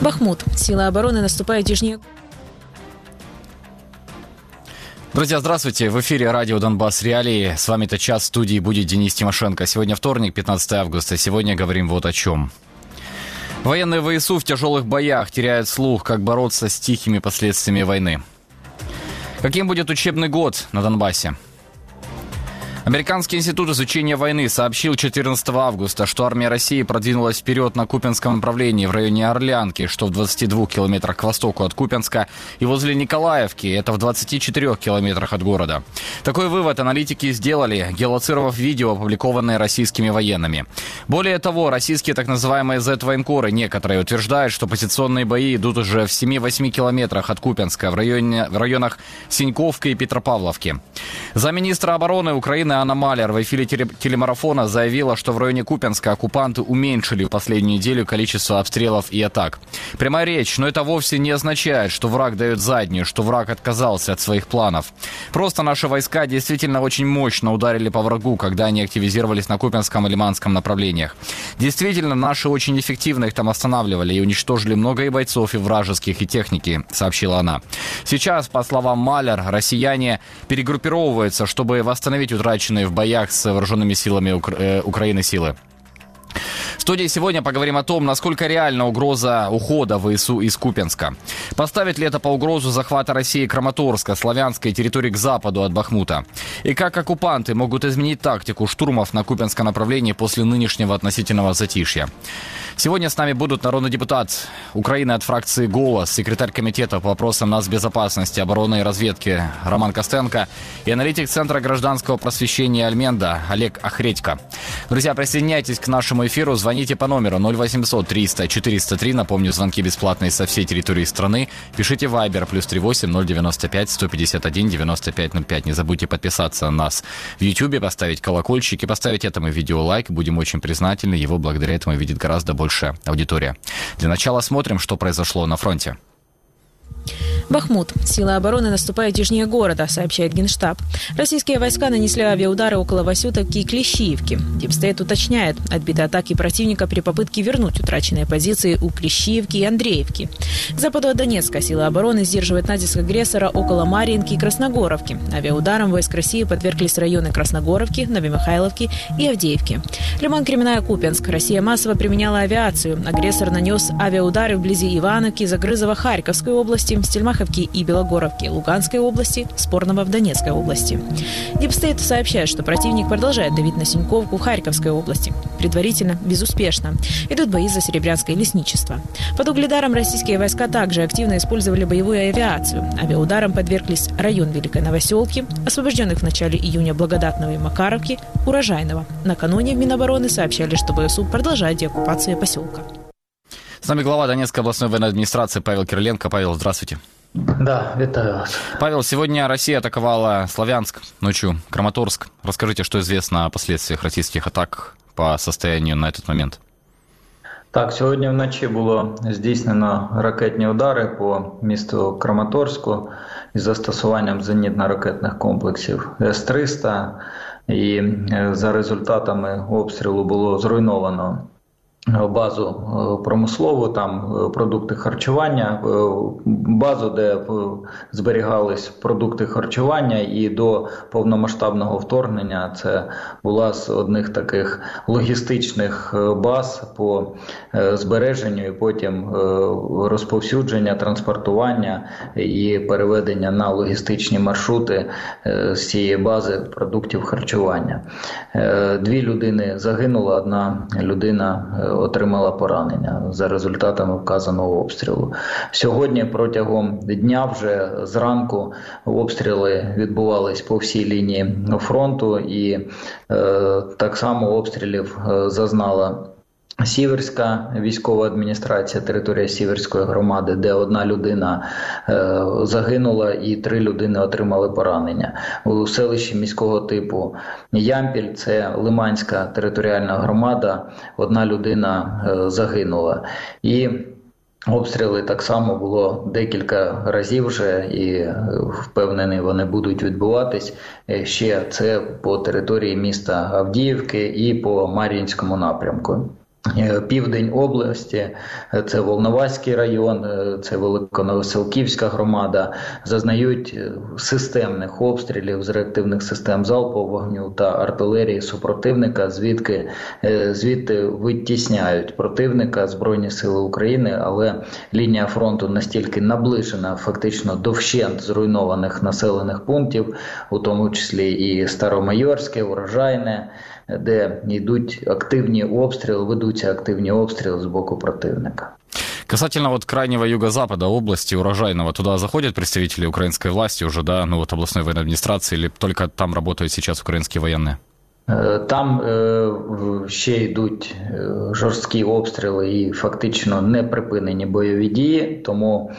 Бахмут. Силы обороны наступают южнее Друзья, здравствуйте. В эфире радио «Донбасс Реалии». С вами это час в студии будет Денис Тимошенко. Сегодня вторник, 15 августа. Сегодня говорим вот о чем. Военные ВСУ в тяжелых боях теряют слух, как бороться с тихими последствиями войны. Каким будет учебный год на Донбассе? Американский институт изучения войны сообщил 14 августа, что армия России продвинулась вперед на Купинском направлении в районе Орлянки, что в 22 километрах к востоку от Купинска, и возле Николаевки, это в 24 километрах от города. Такой вывод аналитики сделали, геолоцировав видео, опубликованное российскими военными. Более того, российские так называемые Z-военкоры некоторые утверждают, что позиционные бои идут уже в 7-8 километрах от Купинска, в, районе, в районах Синьковка и Петропавловки. Замминистра обороны Украины Анна Малер в эфире телемарафона заявила, что в районе Купенска оккупанты уменьшили в последнюю неделю количество обстрелов и атак. Прямая речь, но это вовсе не означает, что враг дает заднюю, что враг отказался от своих планов. Просто наши войска действительно очень мощно ударили по врагу, когда они активизировались на Купенском и Лиманском направлениях. Действительно, наши очень эффективно их там останавливали и уничтожили много и бойцов, и вражеских, и техники, сообщила она. Сейчас, по словам Малер, россияне перегруппировываются, чтобы восстановить утраченные захваченные в боях с вооруженными силами Укра- э, Украины силы. В студии сегодня поговорим о том, насколько реальна угроза ухода ВСУ из Купенска. Поставит ли это по угрозу захвата России Краматорска, славянской территории к западу от Бахмута? И как оккупанты могут изменить тактику штурмов на Купенском направлении после нынешнего относительного затишья? Сегодня с нами будут народный депутат Украины от фракции «Голос», секретарь комитета по вопросам нацбезопасности, обороны и разведки Роман Костенко и аналитик Центра гражданского просвещения Альменда Олег Охредько. Друзья, присоединяйтесь к нашему эфиру, звоните по номеру 0800 300 403, напомню, звонки бесплатные со всей территории страны. Пишите Viber плюс 38 095 151 95 05. Не забудьте подписаться на нас в YouTube, поставить колокольчик и поставить этому видео лайк. Будем очень признательны, его благодаря этому видит гораздо больше аудитория. Для начала смотрим, что произошло на фронте. Бахмут. Силы обороны наступают южнее города, сообщает Генштаб. Российские войска нанесли авиаудары около Васютовки и Клещиевки. Дипстейт уточняет, отбиты атаки противника при попытке вернуть утраченные позиции у Клещиевки и Андреевки. К западу от Донецка силы обороны сдерживают натиск агрессора около Марьинки и Красногоровки. Авиаударом войск России подверглись районы Красногоровки, Новомихайловки и Авдеевки. Лиман Кременная Купянск. Россия массово применяла авиацию. Агрессор нанес авиаудары вблизи Ивановки, Загрызова, Харьковской области, Стельмах Малаховки и Белогоровки Луганской области, Спорного в Донецкой области. Дипстейт сообщает, что противник продолжает давить на Синьковку Харьковской области. Предварительно, безуспешно. Идут бои за Серебрянское лесничество. Под Угледаром российские войска также активно использовали боевую авиацию. Авиаударом подверглись район Великой Новоселки, освобожденных в начале июня Благодатного и Макаровки, Урожайного. Накануне в Минобороны сообщали, что ВСУ продолжает деоккупацию поселка. С нами глава Донецкой областной военной администрации Павел Кириленко. Павел, здравствуйте. Да, витаю вас. Павел, сегодня Россия атаковала Славянск, ночью Краматорск. Расскажите, что известно о последствиях российских атак по состоянию на этот момент. Так, сьогодні вночі було здійснено ракетні удари по місту Краматорську із застосуванням зенітно-ракетних комплексів С-300. І за результатами обстрілу було зруйновано базу е, промислову, там е, продукти харчування, е, базу, де зберігались продукти харчування, і до повномасштабного вторгнення це була з одних таких логістичних баз по збереженню і потім розповсюдження, транспортування і переведення на логістичні маршрути з цієї бази продуктів харчування. Дві людини загинули, одна людина отримала поранення за результатами вказаного обстрілу. Сьогодні протягом дня вже зранку обстріли відбувались по всій лінії фронту, і е, так само обстрілів е, зазнала. Сіверська військова адміністрація, територія Сіверської громади, де одна людина е, загинула і три людини отримали поранення у селищі міського типу Ямпіль. Це Лиманська територіальна громада. Одна людина е, загинула і. Обстріли так само було декілька разів вже, і впевнений, вони будуть відбуватись ще це по території міста Авдіївки і по Мар'їнському напрямку. Е, південь області, е, це Волноваський район, е, це Великоновоселківська громада, зазнають системних обстрілів з реактивних систем залпового вогню та артилерії супротивника, звідки звідти витісняють противника Збройні Сили України, але лінія фронту настільки наближена, фактично до вщент зруйнованих населених пунктів, у тому числі і Старомайорське, Урожайне де йдуть активні обстріли, ведуться активні обстріли з боку противника. Касательно вот крайнего юго-запада области, урожайного, туда заходят представители украинской власти уже, да, ну вот областной военной администрации, или только там работают сейчас украинские военные? Е, там е, ще йдуть е, жорсткі обстріли і фактично не припинені бойові дії. Тому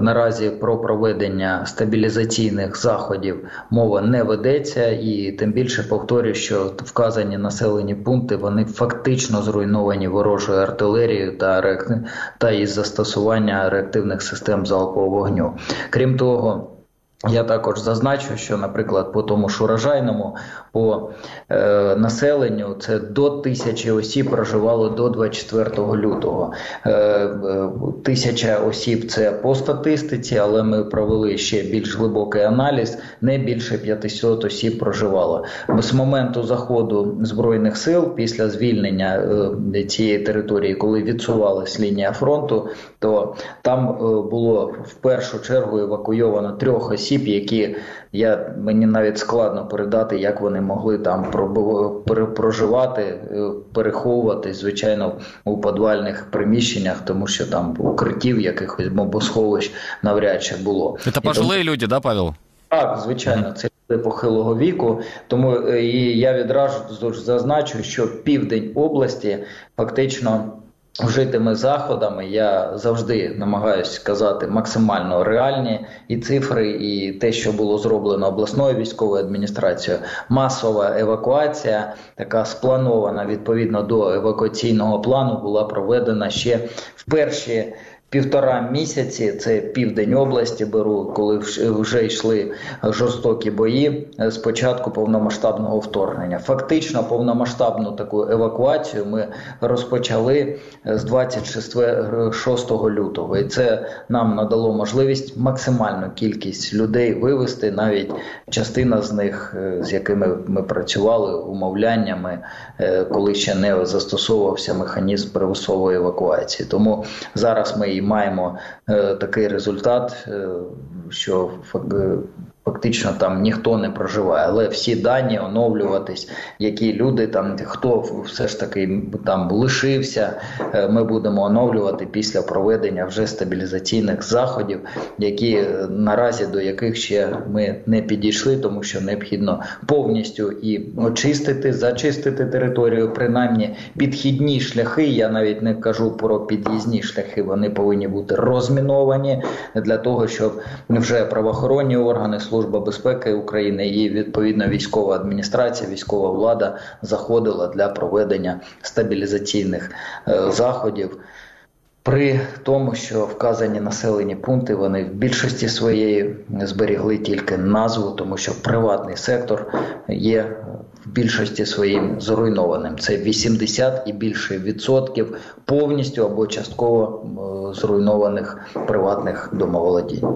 наразі про проведення стабілізаційних заходів мова не ведеться, і тим більше повторюю, що вказані населені пункти вони фактично зруйновані ворожою артилерією та та із застосування реактивних систем залпового вогню. Крім того. Я також зазначу, що, наприклад, по тому ж урожайному по е, населенню це до тисячі осіб проживало до 24 лютого. Е, е, Тисяча осіб це по статистиці, але ми провели ще більш глибокий аналіз. Не більше 500 осіб проживало з моменту заходу збройних сил після звільнення е, цієї території, коли відсувалась лінія фронту, то там е, було в першу чергу евакуйовано трьох осіб, які я мені навіть складно передати, як вони могли там проживати, е, переховуватись, звичайно, у подвальних приміщеннях, тому що там укриттів якихось бомбосховищ навряд чи було. Це пожилі люди, да, Павел? Так, звичайно, це люди похилого віку. Тому е, і я відразу зазначу, що південь області фактично вжитими заходами. Я завжди намагаюся казати максимально реальні і цифри, і те, що було зроблено обласною військовою адміністрацією, масова евакуація, така спланована відповідно до евакуаційного плану, була проведена ще в перші півтора місяці. Це південь області. Беру, коли вже йшли жорстокі бої з початку повномасштабного вторгнення. Фактично, повномасштабну таку евакуацію ми розпочали з 26 лютого, і це нам надало можливість максимальну кількість людей вивести. Навіть частина з них, е, з якими ми працювали умовляннями, е, коли ще не застосовувався механізм примусової евакуації. Тому зараз ми маємо е, такий результат, е, що Фактично там ніхто не проживає, але всі дані оновлюватись, які люди там, хто все ж таки там лишився, е, ми будемо оновлювати після проведення вже стабілізаційних заходів, які е, наразі до яких ще ми не підійшли, тому що необхідно повністю і очистити, зачистити територію, принаймні підхідні шляхи. Я навіть не кажу про під'їзні шляхи, вони повинні бути розміновані для того, щоб вже правоохоронні органи служба безпеки України і відповідно військова адміністрація, військова влада заходила для проведення стабілізаційних е, заходів. При тому, що вказані населені пункти вони в більшості своєї зберігли тільки назву, тому що приватний сектор є в більшості своїм зруйнованим. Це 80 і більше відсотків повністю або частково е, зруйнованих приватних домоволодінь.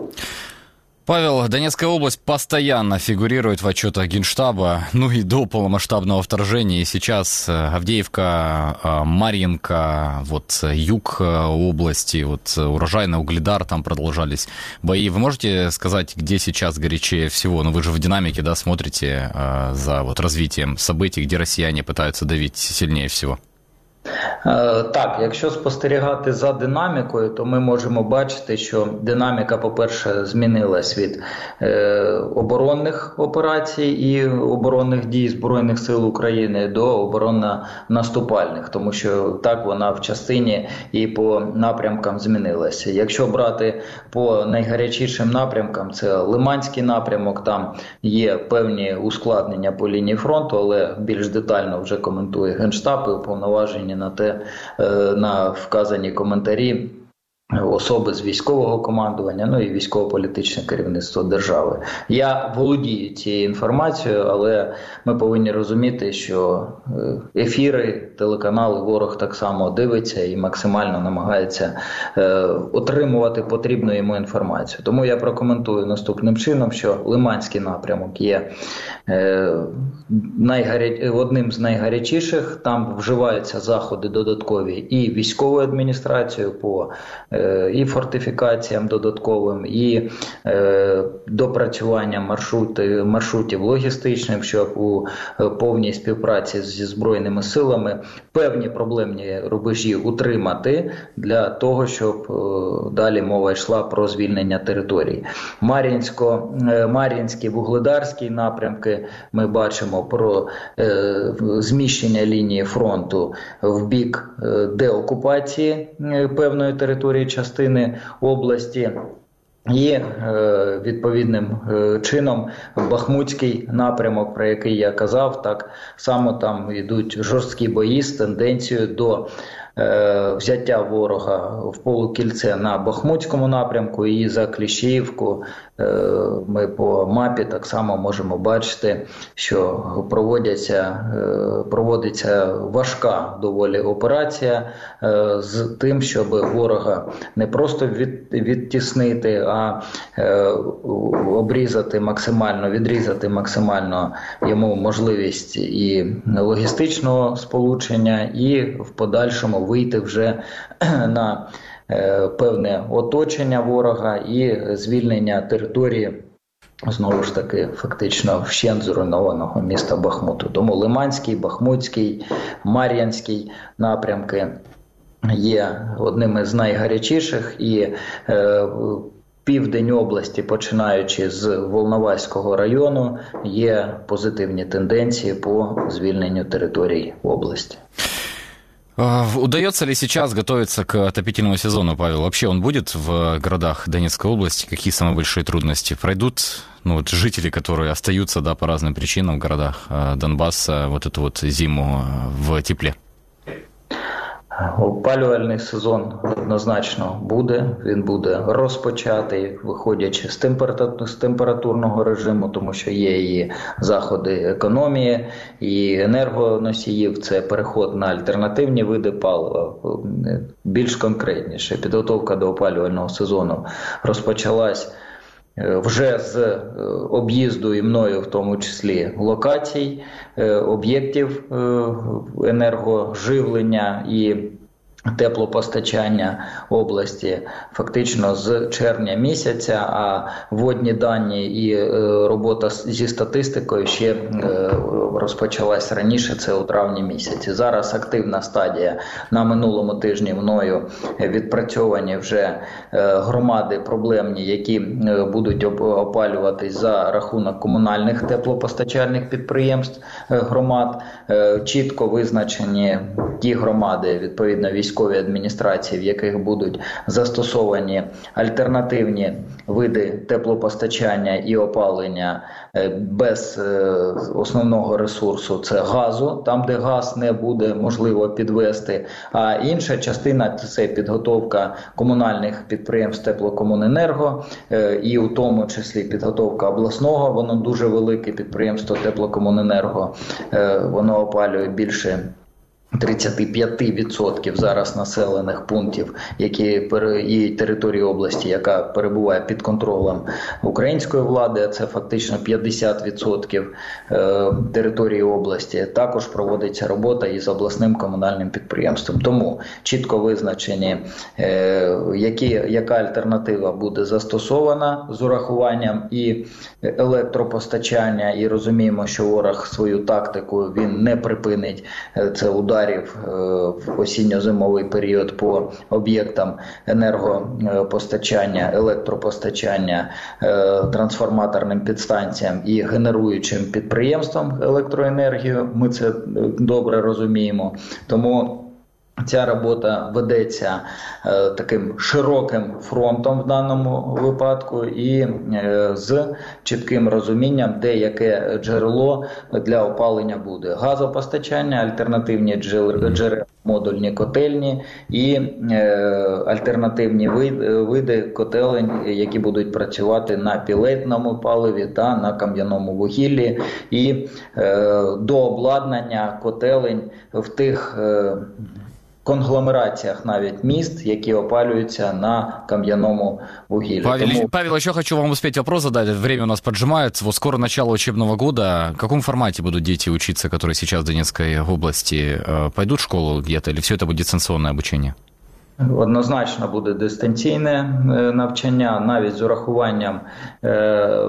Павел, Донецкая область постоянно фигурирует в отчетах Генштаба, ну и до полномасштабного вторжения. И сейчас э, Авдеевка, э, Марьинка, вот юг э, области, вот урожайный Угледар, там продолжались бои. Вы можете сказать, где сейчас горячее всего? Ну вы же в динамике, да, смотрите за вот развитием событий, где россияне пытаются давить сильнее всего? Е, так, якщо спостерігати за динамікою, то ми можемо бачити, що динаміка, по-перше, змінилась від е, оборонних операцій і оборонних дій Збройних сил України до оборонно-наступальних, тому що так вона в частині і по напрямкам змінилася. Якщо брати по найгарячішим напрямкам, це Лиманський напрямок, там є певні ускладнення по лінії фронту, але більш детально вже коментує генштаб і уповноважені на те на вказані коментарі. Особи з військового командування, ну і військово-політичне керівництво держави. Я володію цією інформацією, але ми повинні розуміти, що е, ефіри, телеканали, ворог так само дивиться і максимально намагається е, отримувати потрібну йому інформацію. Тому я прокоментую наступним чином, що Лиманський напрямок є е, одним з найгарячіших. Там вживаються заходи додаткові і військовою адміністрацією по і фортифікаціям додатковим, і е, допрацюванням маршрути, маршрутів логістичним, щоб у е, повній співпраці зі збройними силами певні проблемні рубежі утримати для того, щоб далі мова йшла про звільнення територій. Мар'їнсько, Мар'їнський, Вугледарський напрямки ми бачимо про зміщення лінії фронту в бік деокупації певної території частини області. І е, відповідним е, чином Бахмутський напрямок, про який я казав, так само там йдуть жорсткі бої з тенденцією до е, взяття ворога в полукільце на Бахмутському напрямку і за Кліщіївку ми по мапі так само можемо бачити, що проводяться, е, проводиться важка доволі операція е, з тим, щоб ворога не просто від, відтіснити, а обрізати максимально, відрізати максимально йому можливість і логістичного сполучення, і в подальшому вийти вже на Е, певне оточення ворога і звільнення території. Знову ж таки, фактично вщент зруйнованого міста Бахмуту. Тому Лиманський, Бахмутський, Мар'янський напрямки є одними з найгарячіших і е, південь області, починаючи з Волноваського району, є позитивні тенденції по звільненню території області. Удается ли сейчас готовиться к отопительному сезону, Павел? Вообще он будет в городах Донецкой области? Какие самые большие трудности? Пройдут ну, вот жители, которые остаются да, по разным причинам в городах Донбасса вот эту вот зиму в тепле? Опалювальний сезон однозначно буде. Він буде розпочатий, виходячи з з температурного режиму, тому що є і заходи економії і енергоносіїв. Це переход на альтернативні види палива. Більш конкретніше підготовка до опалювального сезону розпочалась. Е, вже з е, об'їзду і мною, в тому числі локацій, е, об'єктів енергоживлення і теплопостачання області фактично з червня місяця, а водні дані і е, робота зі статистикою ще е, розпочалась раніше. Це у травні місяці. Зараз активна стадія на минулому тижні мною відпрацьовані вже е, громади проблемні, які будуть опалюватись за рахунок комунальних теплопостачальних підприємств громад. Чітко визначені ті громади відповідно військові військові адміністрації, в яких будуть застосовані альтернативні види теплопостачання і опалення е, без е, основного ресурсу це газу, там де газ не буде можливо підвести. А інша частина це підготовка комунальних підприємств теплокомуненерго, е, і у тому числі підготовка обласного. Воно дуже велике підприємство теплокомуненерго, воно опалює більше. 35% зараз населених пунктів, які і території області, яка перебуває під контролем української влади, це фактично 50% е, території області. Також проводиться робота із обласним комунальним підприємством. Тому чітко визначені, е, які яка альтернатива буде застосована з урахуванням і електропостачання, і розуміємо, що ворог свою тактику він не припинить е, це удар ударів е, в осінньо-зимовий період по об'єктам енергопостачання, електропостачання, е, трансформаторним підстанціям і генеруючим підприємствам електроенергію. Ми це е, добре розуміємо. Тому Ця робота ведеться е, таким широким фронтом в даному випадку, і е, з чітким розумінням, де яке джерело для опалення буде. Газопостачання, альтернативні джерела модульні котельні і альтернативні види котелень, які будуть працювати на пілетному паливі та на кам'яному вугіллі, і до обладнання котелень в тих конгломераціях навіть міст, які опалюються на кам'яному вугіллі. Павел, Тому... Павел, еще хочу вам успеть вопрос задать. Время у нас поджимается. Вот скоро начало учебного года. В каком формате будут дети учиться, которые сейчас в Донецкой области? Э, пойдут в школу где-то или все это будет дистанционное обучение? Однозначно буде дистанційне е, навчання, навіть з урахуванням е,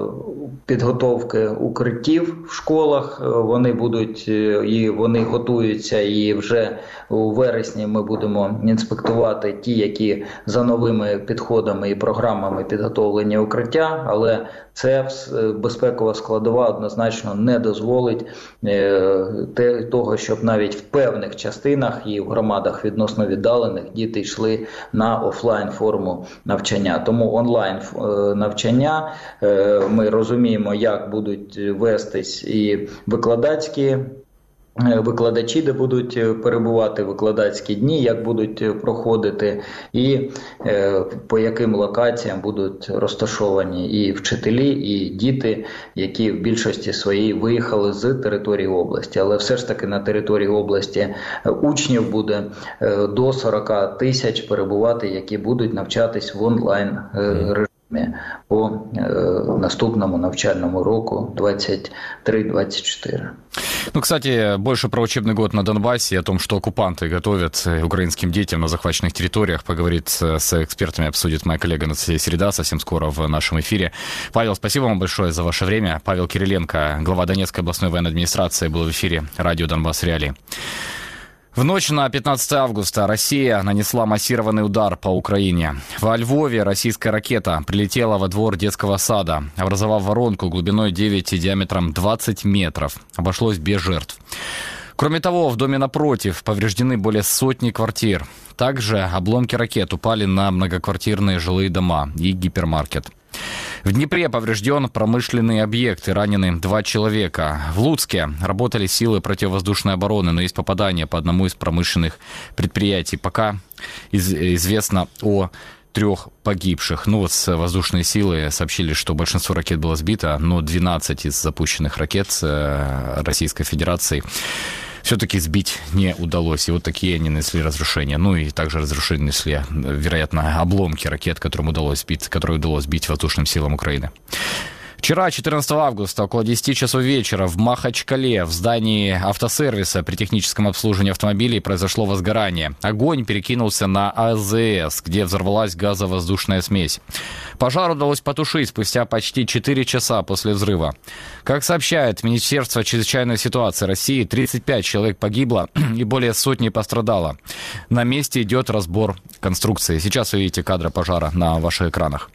підготовки укриттів в школах. Е, вони будуть і вони готуються. І вже у вересні ми будемо інспектувати ті, які за новими підходами і програмами підготовлені укриття, але це безпекова складова однозначно не дозволить того, щоб навіть в певних частинах і в громадах відносно віддалених діти йшли перейшли на офлайн форму навчання. Тому онлайн е, навчання е, ми розуміємо, як будуть вестись і викладацькі. Е, викладачі, де будуть е, перебувати викладацькі дні, як будуть е, проходити, і по яким локаціям будуть розташовані і вчителі, і діти, які в більшості своїй виїхали з території області. Але все ж таки на території області учнів буде до 40 тисяч перебувати, які будуть навчатись в онлайн режимі по наступному навчальному року 23-24. Ну, кстати, больше про учебный год на Донбассе и о том, что оккупанты готовят украинским детям на захваченных территориях, поговорит с экспертами, обсудит моя коллега Анастасия Середа совсем скоро в нашем эфире. Павел, спасибо вам большое за ваше время. Павел Кириленко, глава Донецкой областной военной администрации, был в эфире радио «Донбасс Реалии». В ночь на 15 августа Россия нанесла массированный удар по Украине. Во Львове российская ракета прилетела во двор детского сада, образовав воронку глубиной 9 и диаметром 20 метров. Обошлось без жертв. Кроме того, в доме напротив повреждены более сотни квартир. Также обломки ракет упали на многоквартирные жилые дома и гипермаркет. В Днепре поврежден промышленный объект и ранены два человека. В Луцке работали силы противовоздушной обороны, но есть попадание по одному из промышленных предприятий. Пока из- известно о трех погибших. Ну вот воздушные силы сообщили, что большинство ракет было сбито, но 12 из запущенных ракет э, Российской Федерации все-таки сбить не удалось. И вот такие они нанесли разрушения. Ну и также разрушения несли, вероятно, обломки ракет, которым удалось сбить, которые удалось сбить воздушным силам Украины. Вчера, 14 августа, около 10 часов вечера в Махачкале, в здании автосервиса при техническом обслуживании автомобилей произошло возгорание. Огонь перекинулся на АЗС, где взорвалась газовоздушная смесь. Пожар удалось потушить спустя почти 4 часа после взрыва. Как сообщает Министерство чрезвычайной ситуации России, 35 человек погибло и более сотни пострадало. На месте идет разбор конструкции. Сейчас вы видите кадры пожара на ваших экранах.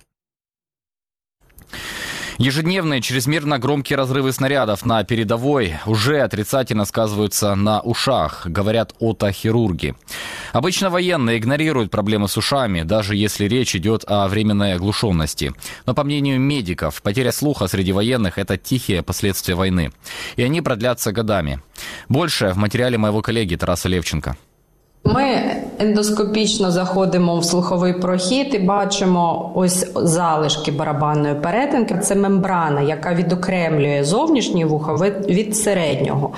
Ежедневные чрезмерно громкие разрывы снарядов на передовой уже отрицательно сказываются на ушах, говорят отохирурги. Обычно военные игнорируют проблемы с ушами, даже если речь идет о временной оглушенности. Но по мнению медиков, потеря слуха среди военных – это тихие последствия войны. И они продлятся годами. Больше в материале моего коллеги Тараса Левченко. Ми ендоскопічно заходимо в слуховий прохід і бачимо ось залишки барабанної перетинки. Це мембрана, яка відокремлює зовнішнє вухо від середнього.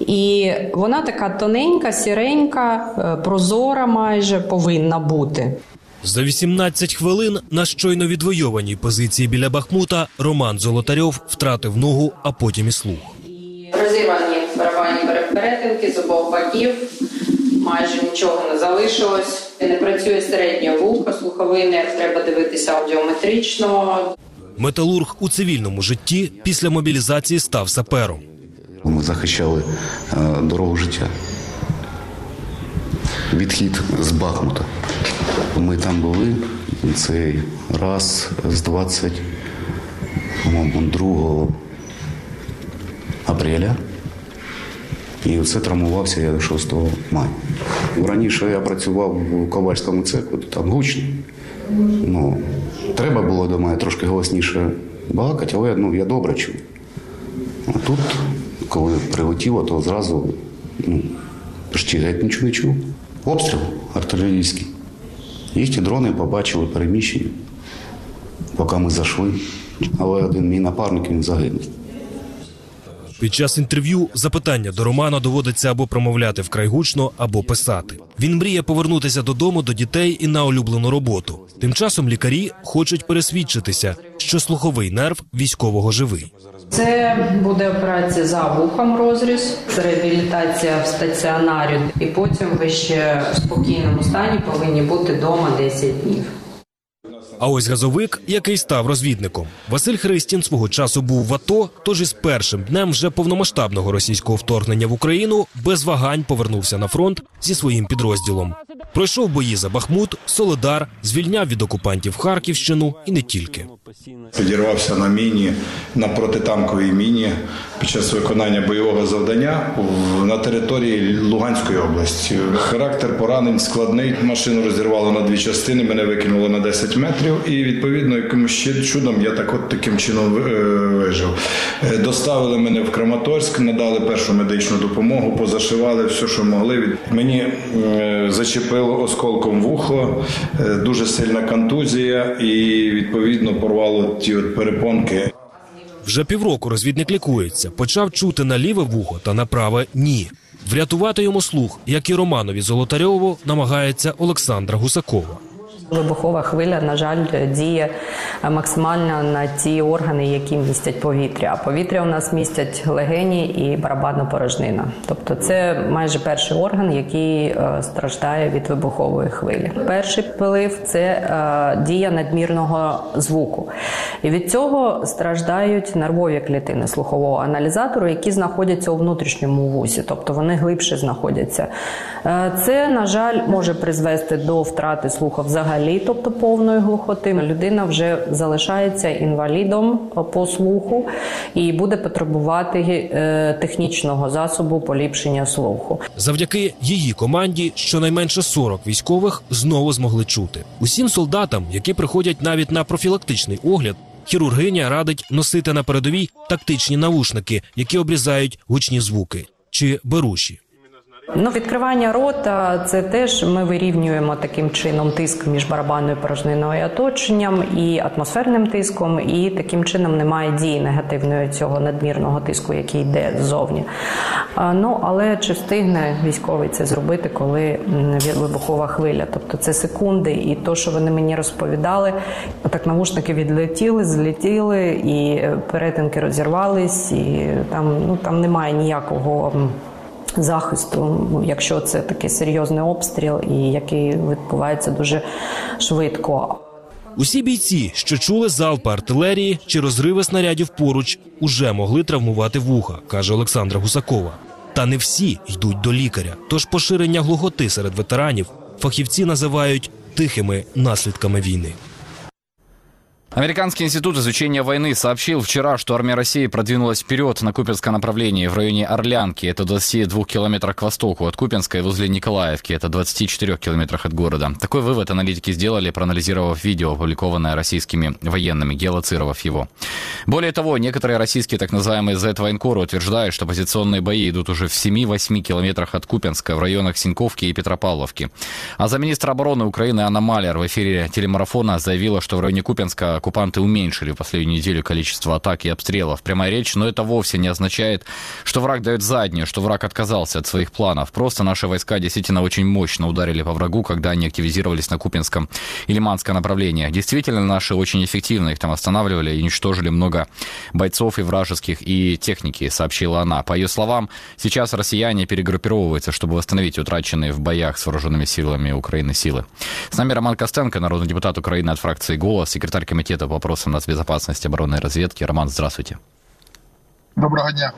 І вона така тоненька, сіренька, е, прозора майже повинна бути. За 18 хвилин на щойно відвойованій позиції біля Бахмута Роман Золотарьов втратив ногу, а потім і слух. Розірвані барабанні перетинки з обох боків майже нічого не залишилось. Не працює середнє вухо, слуховий нерв треба дивитися аудіометрично. Металург у цивільному житті після мобілізації став сапером. Ми захищали е, дорогу життя. Відхід з Бахмута. Ми там були цей раз з 22 апреля. І це травмувався я до 6 мая. Раніше я працював в ковальському цеху, там гучно. Ну, Треба було до мене трошки голосніше балакати, але ну, я добре чув. А тут, коли прилетіло, то зразу ну, геть нічого не чув. обстріл артилерійський. Їхні дрони побачили переміщення, поки ми зайшли. Але один мій напарник він загинув. Під час інтерв'ю запитання до Романа доводиться або промовляти вкрай гучно, або писати. Він мріє повернутися додому до дітей і на улюблену роботу. Тим часом лікарі хочуть пересвідчитися, що слуховий нерв військового живий. Це буде операція за вухом розріз, реабілітація в стаціонарі, і потім ви ще в спокійному стані повинні бути вдома 10 днів. А ось газовик, який став розвідником. Василь Христін свого часу був в АТО, тож із першим днем вже повномасштабного російського вторгнення в Україну без вагань повернувся на фронт зі своїм підрозділом. Пройшов бої за Бахмут, Солидар, звільняв від окупантів Харківщину і не тільки. Підірвався на міні на протитанковій міні під час виконання бойового завдання на території Луганської області. Характер поранень складний. Машину розірвало на дві частини. Мене викинуло на 10 метрів, і відповідно якимось ще чудом я так от таким чином е, вижив. Е, Доставили мене в Краматорськ, надали першу медичну допомогу, позашивали все, що могли. Мені е, зачепило осколком вухо, е, дуже сильна контузія, і відповідно порвало ті от перепонки. Вже півроку розвідник лікується, почав чути на ліве вухо та на праве ні. Врятувати йому слух, як і Романові Золотарьову, намагається Олександра Гусакова. Вибухова хвиля, на жаль, діє максимально на ті органи, які містять повітря. А повітря у нас містять легені і барабанна порожнина. Тобто, це майже перший орган, який е, страждає від вибухової хвилі. Перший вплив це е, дія надмірного звуку, і від цього страждають нервові клітини слухового аналізатору, які знаходяться у внутрішньому вусі, тобто вони глибше знаходяться. Е, Це, на жаль, може призвести до втрати слуху взагалі, тобто повної глухоти. Людина вже залишається інвалідом по слуху і буде потребувати е, технічного засобу поліпшення слуху. Завдяки її команді щонайменше 40 військових знову змогли чути. Усім солдатам, які приходять навіть на профілактичний огляд, хірургиня радить носити на передовій тактичні навушники, які обрізають гучні звуки чи беруші. Ну, відкривання рота це теж ми вирівнюємо таким чином тиск між барабанною порожниною оточенням і атмосферним тиском, і таким чином немає дії негативної цього надмірного тиску, який йде ззовні. Ну але чи встигне військовий це зробити, коли вибухова хвиля? Тобто це секунди, і то, що вони мені розповідали, так навушники відлетіли, злетіли, і перетинки розірвались, і там ну там немає ніякого. Захисту, ну, якщо це такий серйозний обстріл, і який відбувається дуже швидко. Усі бійці, що чули залпи артилерії чи розриви снарядів поруч, уже могли травмувати вуха, каже Олександра Гусакова. Та не всі йдуть до лікаря. Тож поширення глухоти серед ветеранів фахівці називають тихими наслідками війни. Американский институт изучения войны сообщил вчера, что армия России продвинулась вперед на Купинском направлении в районе Орлянки, это 22 километрах к востоку от Купинска и возле Николаевки, это 24 километрах от города. Такой вывод аналитики сделали, проанализировав видео, опубликованное российскими военными, геолоцировав его. Более того, некоторые российские так называемые Z-военкоры утверждают, что позиционные бои идут уже в 7-8 километрах от Купинска, в районах Синьковки и Петропавловки. А замминистра обороны Украины Анна Малер в эфире телемарафона заявила, что в районе Купинска оккупанты уменьшили в последнюю неделю количество атак и обстрелов. Прямая речь, но это вовсе не означает, что враг дает заднюю, что враг отказался от своих планов. Просто наши войска действительно очень мощно ударили по врагу, когда они активизировались на Купинском и Лиманском направлениях. Действительно, наши очень эффективно их там останавливали и уничтожили много бойцов и вражеских, и техники, сообщила она. По ее словам, сейчас россияне перегруппировываются, чтобы восстановить утраченные в боях с вооруженными силами Украины силы. С нами Роман Костенко, народный депутат Украины от фракции «Голос», секретарь комитета по вопросам нацбезопасности оборонной разведки. Роман, здравствуйте. Доброго дня.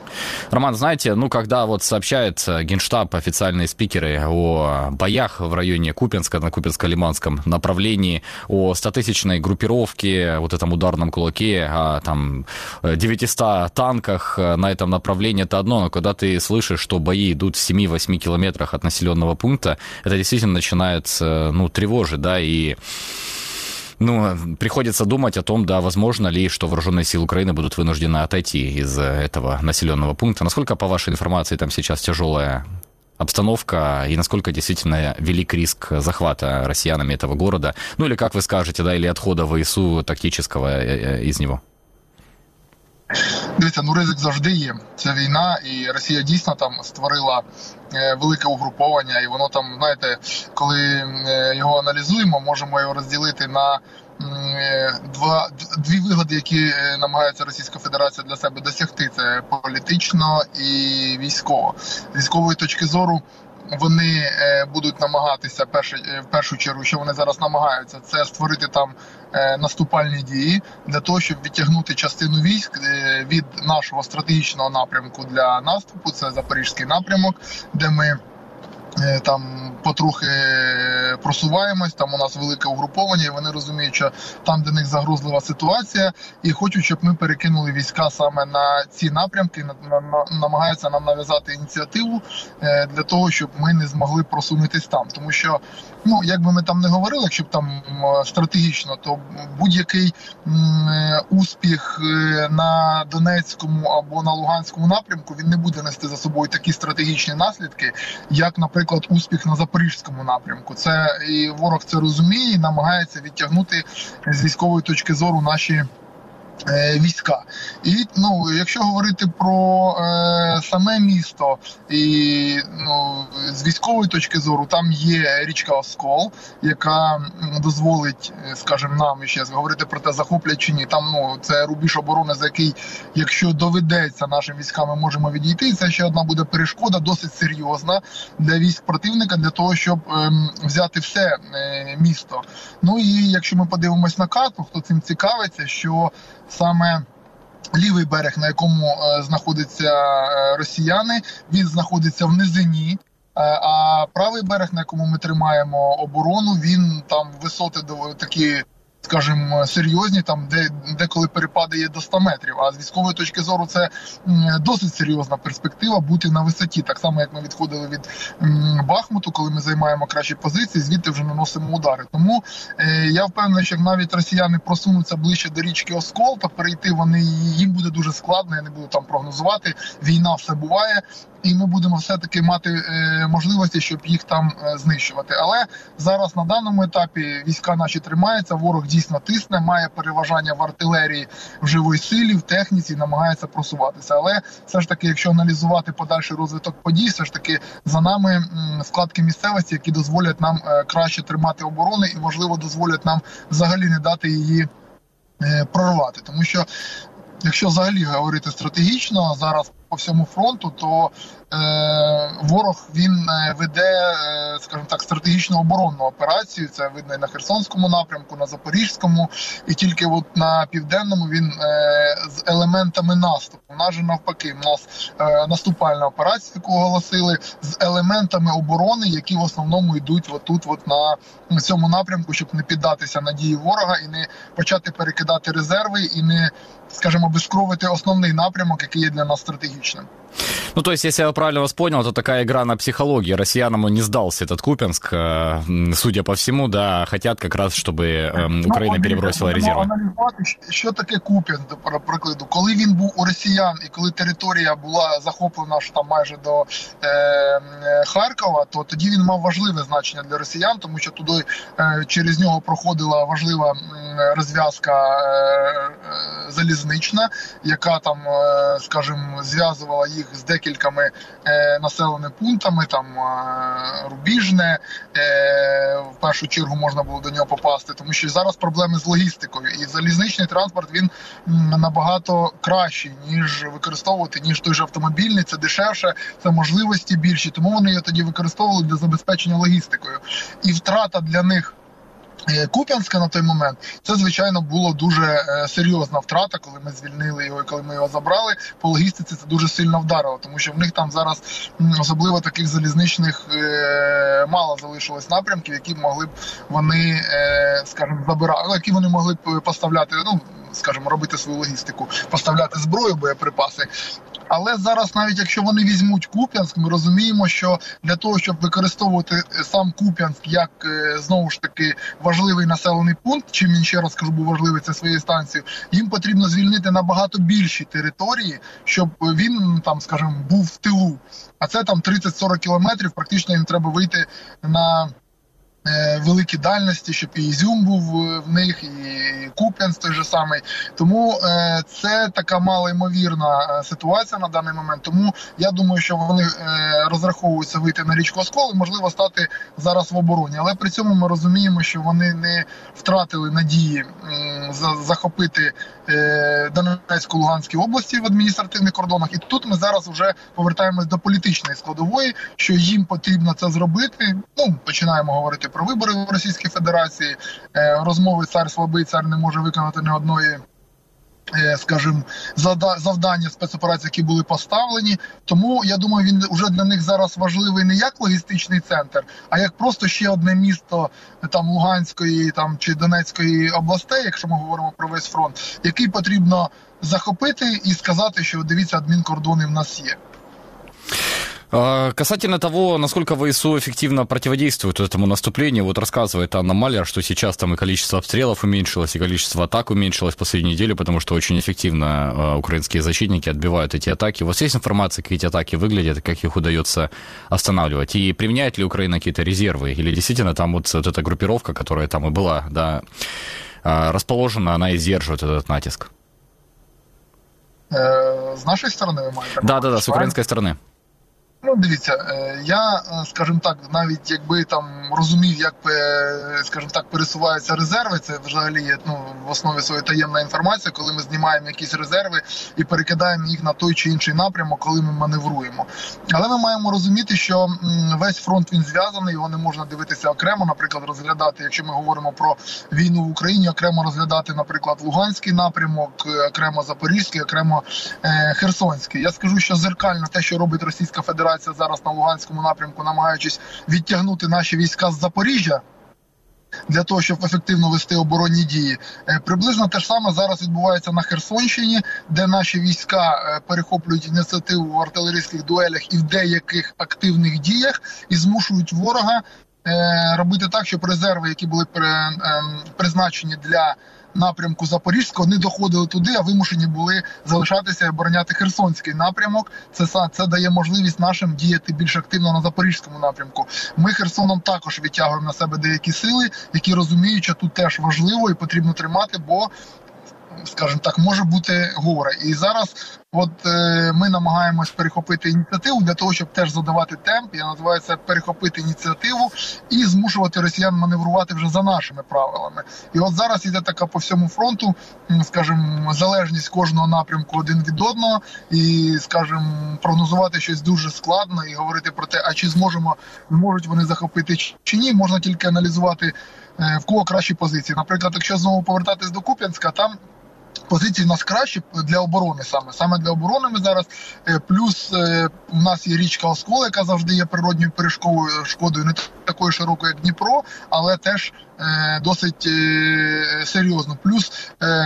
Роман, знаете, ну, когда вот сообщает э, Генштаб, официальные спикеры о боях в районе Купинска, на Купинско-Лиманском направлении, о статысячной группировке, вот этом ударном кулаке, о там э, 900 танках э, на этом направлении, это одно, но когда ты слышишь, что бои идут в 7-8 километрах от населенного пункта, это действительно начинает, э, ну, тревожить, да, и ну, приходится думать о том, да, возможно ли, что вооруженные силы Украины будут вынуждены отойти из этого населенного пункта. Насколько, по вашей информации, там сейчас тяжелая обстановка и насколько действительно велик риск захвата россиянами этого города? Ну или, как вы скажете, да, или отхода ВСУ тактического из него? Дивіться, ну ризик завжди є. Це війна, і Росія дійсно там створила е, велике угруповання, і воно там, знаєте, коли е, його аналізуємо, можемо його розділити на е, два дві вигоди, які намагається Російська Федерація для себе досягти. Це політично і військово. З військової точки зору вони е, будуть намагатися перше в першу чергу, що вони зараз намагаються, це створити там е, наступальні дії для того, щоб відтягнути частину військ е, від нашого стратегічного напрямку для наступу. Це запорізький напрямок, де ми. Е, там потрохи просуваємось, там у нас велике угруповання, і вони розуміють, що там для них загрозлива ситуація, і хочуть, щоб ми перекинули війська саме на ці напрямки, намагаються нам нав'язати ініціативу е, для того, щоб ми не змогли просунутись там. Тому що, ну як би ми там не говорили, якщо б там стратегічно, то будь-який успіх е, на Донецькому або на Луганському напрямку він не буде нести за собою такі стратегічні наслідки, як, наприклад, успіх на запорізькому напрямку. Це і ворог це розуміє, і намагається відтягнути з військової точки зору наші. Е, війська, і ну, якщо говорити про е, саме місто, і ну, з військової точки зору, там є річка Оскол, яка дозволить, е, скажімо, нам ще говорити про те, захоплять чи ні. Там ну це рубіж оборони, за який, якщо доведеться нашим військам, ми можемо відійти. Це ще одна буде перешкода, досить серйозна для військ противника, для того, щоб е, взяти все е, місто. Ну і якщо ми подивимось на карту, хто цим цікавиться, що саме лівий берег, на якому е, знаходяться е, росіяни, він знаходиться в низині. Е, а правий берег, на якому ми тримаємо оборону, він там висоти такі скажімо, серйозні, там де деколи перепади є до 100 метрів. А з військової точки зору це досить серйозна перспектива бути на висоті, так само як ми відходили від Бахмуту, коли ми займаємо кращі позиції, звідти вже наносимо удари. Тому е, я впевнений, що навіть росіяни просунуться ближче до річки Оскол, то перейти вони їм буде дуже складно. Я не буду там прогнозувати. Війна все буває і ми будемо все таки мати е, можливості, щоб їх там е, знищувати. Але зараз на даному етапі війська наші тримаються. Ворог дійсно тисне, має переважання в артилерії в живій силі, в техніці, намагається просуватися. Але все ж таки, якщо аналізувати подальший розвиток подій, все ж таки за нами складки місцевості, які дозволять нам е, краще тримати оборони, і можливо дозволять нам взагалі не дати її. Прорвати, тому що якщо взагалі говорити стратегічно зараз по всьому фронту, то ворог він е, веде, е, скажімо так, стратегічну оборонну операцію. Це видно і на Херсонському напрямку, на Запорізькому, і тільки от на південному він е, з елементами наступу. У нас же навпаки, у нас е, наступальна операція, яку оголосили, з елементами оборони, які в основному йдуть отут, от на цьому напрямку, щоб не піддатися надії ворога і не почати перекидати резерви, і не скажімо, безкровити основний напрямок, який є для нас стратегічним. Ну, то есть, если я правильно вас понял, то такая игра на психологии. Россиянам не сдался этот Купенск, э, судя по всему, да, хотят как раз, чтобы э, Україна ну, перебросила резерви. аналізувати, що таке Купенськ, до прикладу. Коли він був у росіян і коли територія була захоплена аж там майже до е, Харкова, то тоді він мав важливе значення для росіян, тому що туди е, через нього проходила важлива розв'язка е, залізнична, яка там, е, скажімо, зв'язувала їх з декількома е, населеними пунктами, там е, Рубіжне. В першу чергу можна було до нього попасти, тому що зараз проблеми з логістикою, і залізничний транспорт він набагато кращий ніж використовувати, ніж той же автомобільний. Це дешевше, це можливості більші. Тому вони його тоді використовували для забезпечення логістикою, і втрата для них. Е, Куп'янська на той момент це звичайно було дуже е, серйозна втрата, коли ми звільнили його, і коли ми його забрали. По логістиці це дуже сильно вдарило, тому що в них там зараз особливо таких залізничних е, мало залишилось напрямків, які могли б вони, скажімо, забирати, ну, які вони могли б поставляти. Ну скажімо, робити свою логістику, поставляти зброю, боєприпаси. Але зараз, навіть якщо вони візьмуть Куп'янськ, ми розуміємо, що для того, щоб використовувати сам Куп'янськ як знову ж таки важливий населений пункт, чим він ще раз кажу, був важливий це своєю станцією, їм потрібно звільнити набагато більші території, щоб він там, скажімо, був в тилу. А це там 30-40 кілометрів. Практично їм треба вийти на Е, великі дальності, щоб і Ізюм був е, в них, і Куп'янськ той же самий. Тому е, це така малоймовірна ситуація на даний момент. Тому я думаю, що вони розраховуються вийти на річку Оскол і можливо стати зараз в обороні. Але при цьому ми розуміємо, що вони не втратили надії захопити Донецьку Луганській області в адміністративних кордонах. І тут ми зараз вже повертаємось до політичної складової, що їм потрібно це зробити. Ну починаємо говорити про вибори в Російській Федерації. Е, розмови цар слабий, цар не може виконати не одної. Е, скажімо, завдання спецоперацій, які були поставлені, тому я думаю, він вже для них зараз важливий не як логістичний центр, а як просто ще одне місто там Луганської там чи Донецької областей, якщо ми говоримо про весь фронт, який потрібно захопити і сказати, що дивіться, адмінкордони в нас є. А, касательно того, насколько ВСУ эффективно противодействует этому наступлению, вот рассказывает Анна Малер, что сейчас там и количество обстрелов уменьшилось, и количество атак уменьшилось в последнюю неделю, потому что очень эффективно а, украинские защитники отбивают эти атаки. Вот есть информация, как эти атаки выглядят, как их удается останавливать? И применяет ли Украина какие-то резервы? Или действительно там вот, вот эта группировка, которая там и была, да, а, расположена, она и сдерживает этот натиск? Э, с нашей стороны вы маете? Да, да, да, с украинской стороны. Ну, дивіться, е, я, е, скажімо так, навіть якби там розумів, як е, скажімо так, пересуваються резерви, це взагалі є ну, в основі своєї таємна інформація, коли ми знімаємо якісь резерви і перекидаємо їх на той чи інший напрямок, коли ми маневруємо. Але ми маємо розуміти, що весь фронт він зв'язаний, його не можна дивитися окремо, наприклад, розглядати, якщо ми говоримо про війну в Україні, окремо розглядати, наприклад, Луганський напрямок, окремо Запорізький, окремо Херсонський. Я скажу, що зеркально те, що робить Російська Федерація операція зараз на Луганському напрямку, намагаючись відтягнути наші війська з Запоріжжя. Для того щоб ефективно вести оборонні дії, е, приблизно те ж саме зараз відбувається на Херсонщині, де наші війська е, перехоплюють ініціативу в артилерійських дуелях і в деяких активних діях і змушують ворога е, робити так, щоб резерви, які були ем, призначені для напрямку Запорізького не доходили туди, а вимушені були залишатися і обороняти Херсонський напрямок. Це це дає можливість нашим діяти більш активно на запорізькому напрямку. Ми Херсоном також відтягуємо на себе деякі сили, які розуміють, що тут теж важливо і потрібно тримати, бо скажімо так, може бути горе. І зараз, от е, ми намагаємось перехопити ініціативу для того, щоб теж задавати темп. Я називаю це перехопити ініціативу і змушувати росіян маневрувати вже за нашими правилами. І от зараз іде така по всьому фронту, скажімо, залежність кожного напрямку один від одного, і скажімо, прогнозувати щось дуже складно і говорити про те, а чи зможемо зможуть вони захопити чи ні, можна тільки аналізувати. Е, в кого кращі позиції, наприклад, якщо знову повертатись до Куп'янська, там позиції в нас краще для оборони саме. Саме для оборони ми зараз. Е, плюс е, у нас є річка Оскол, яка завжди є природньою перешкодою шкодою, не такою широкою, як Дніпро, але теж е, досить серйозно. Плюс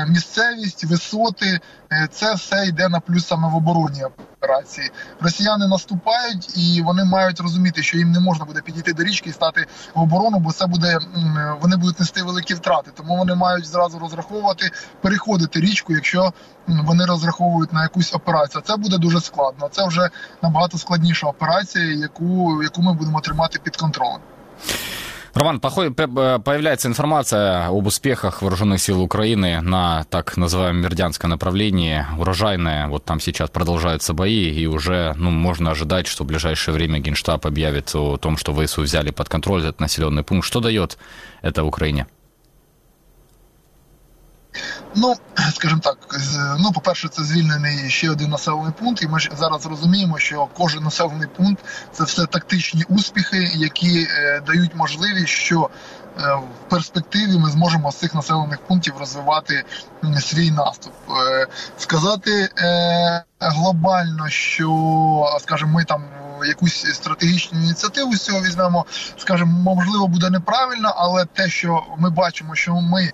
місцевість, висоти це все йде на плюс саме в оборонній операції. Росіяни наступають і вони мають розуміти, що їм не можна буде підійти до річки і стати в оборону, бо це буде вони будуть нести великі втрати. Тому вони мають зразу розраховувати переходити річку, якщо вони розраховують на якусь операцію. Це буде дуже складно. Це вже набагато складніша операція, яку, яку ми будемо тримати під контролем. Роман, появляется информация об успехах вооруженных сил Украины на так называемом Мердянском направлении. Урожайное, вот там сейчас продолжаются бои, и уже ну, можно ожидать, что в ближайшее время Генштаб объявит о том, что ВСУ взяли под контроль этот населенный пункт. Что дает это Украине? Ну, скажімо так, ну, по-перше, це звільнений ще один населений пункт, і ми ж зараз розуміємо, що кожен населений пункт це все тактичні успіхи, які е, дають можливість, що е, в перспективі ми зможемо з цих населених пунктів розвивати свій наступ. Е, сказати глобально, що скажімо, ми там. Якусь стратегічну ініціативу з цього візьмемо, скажімо, можливо, буде неправильно, але те, що ми бачимо, що ми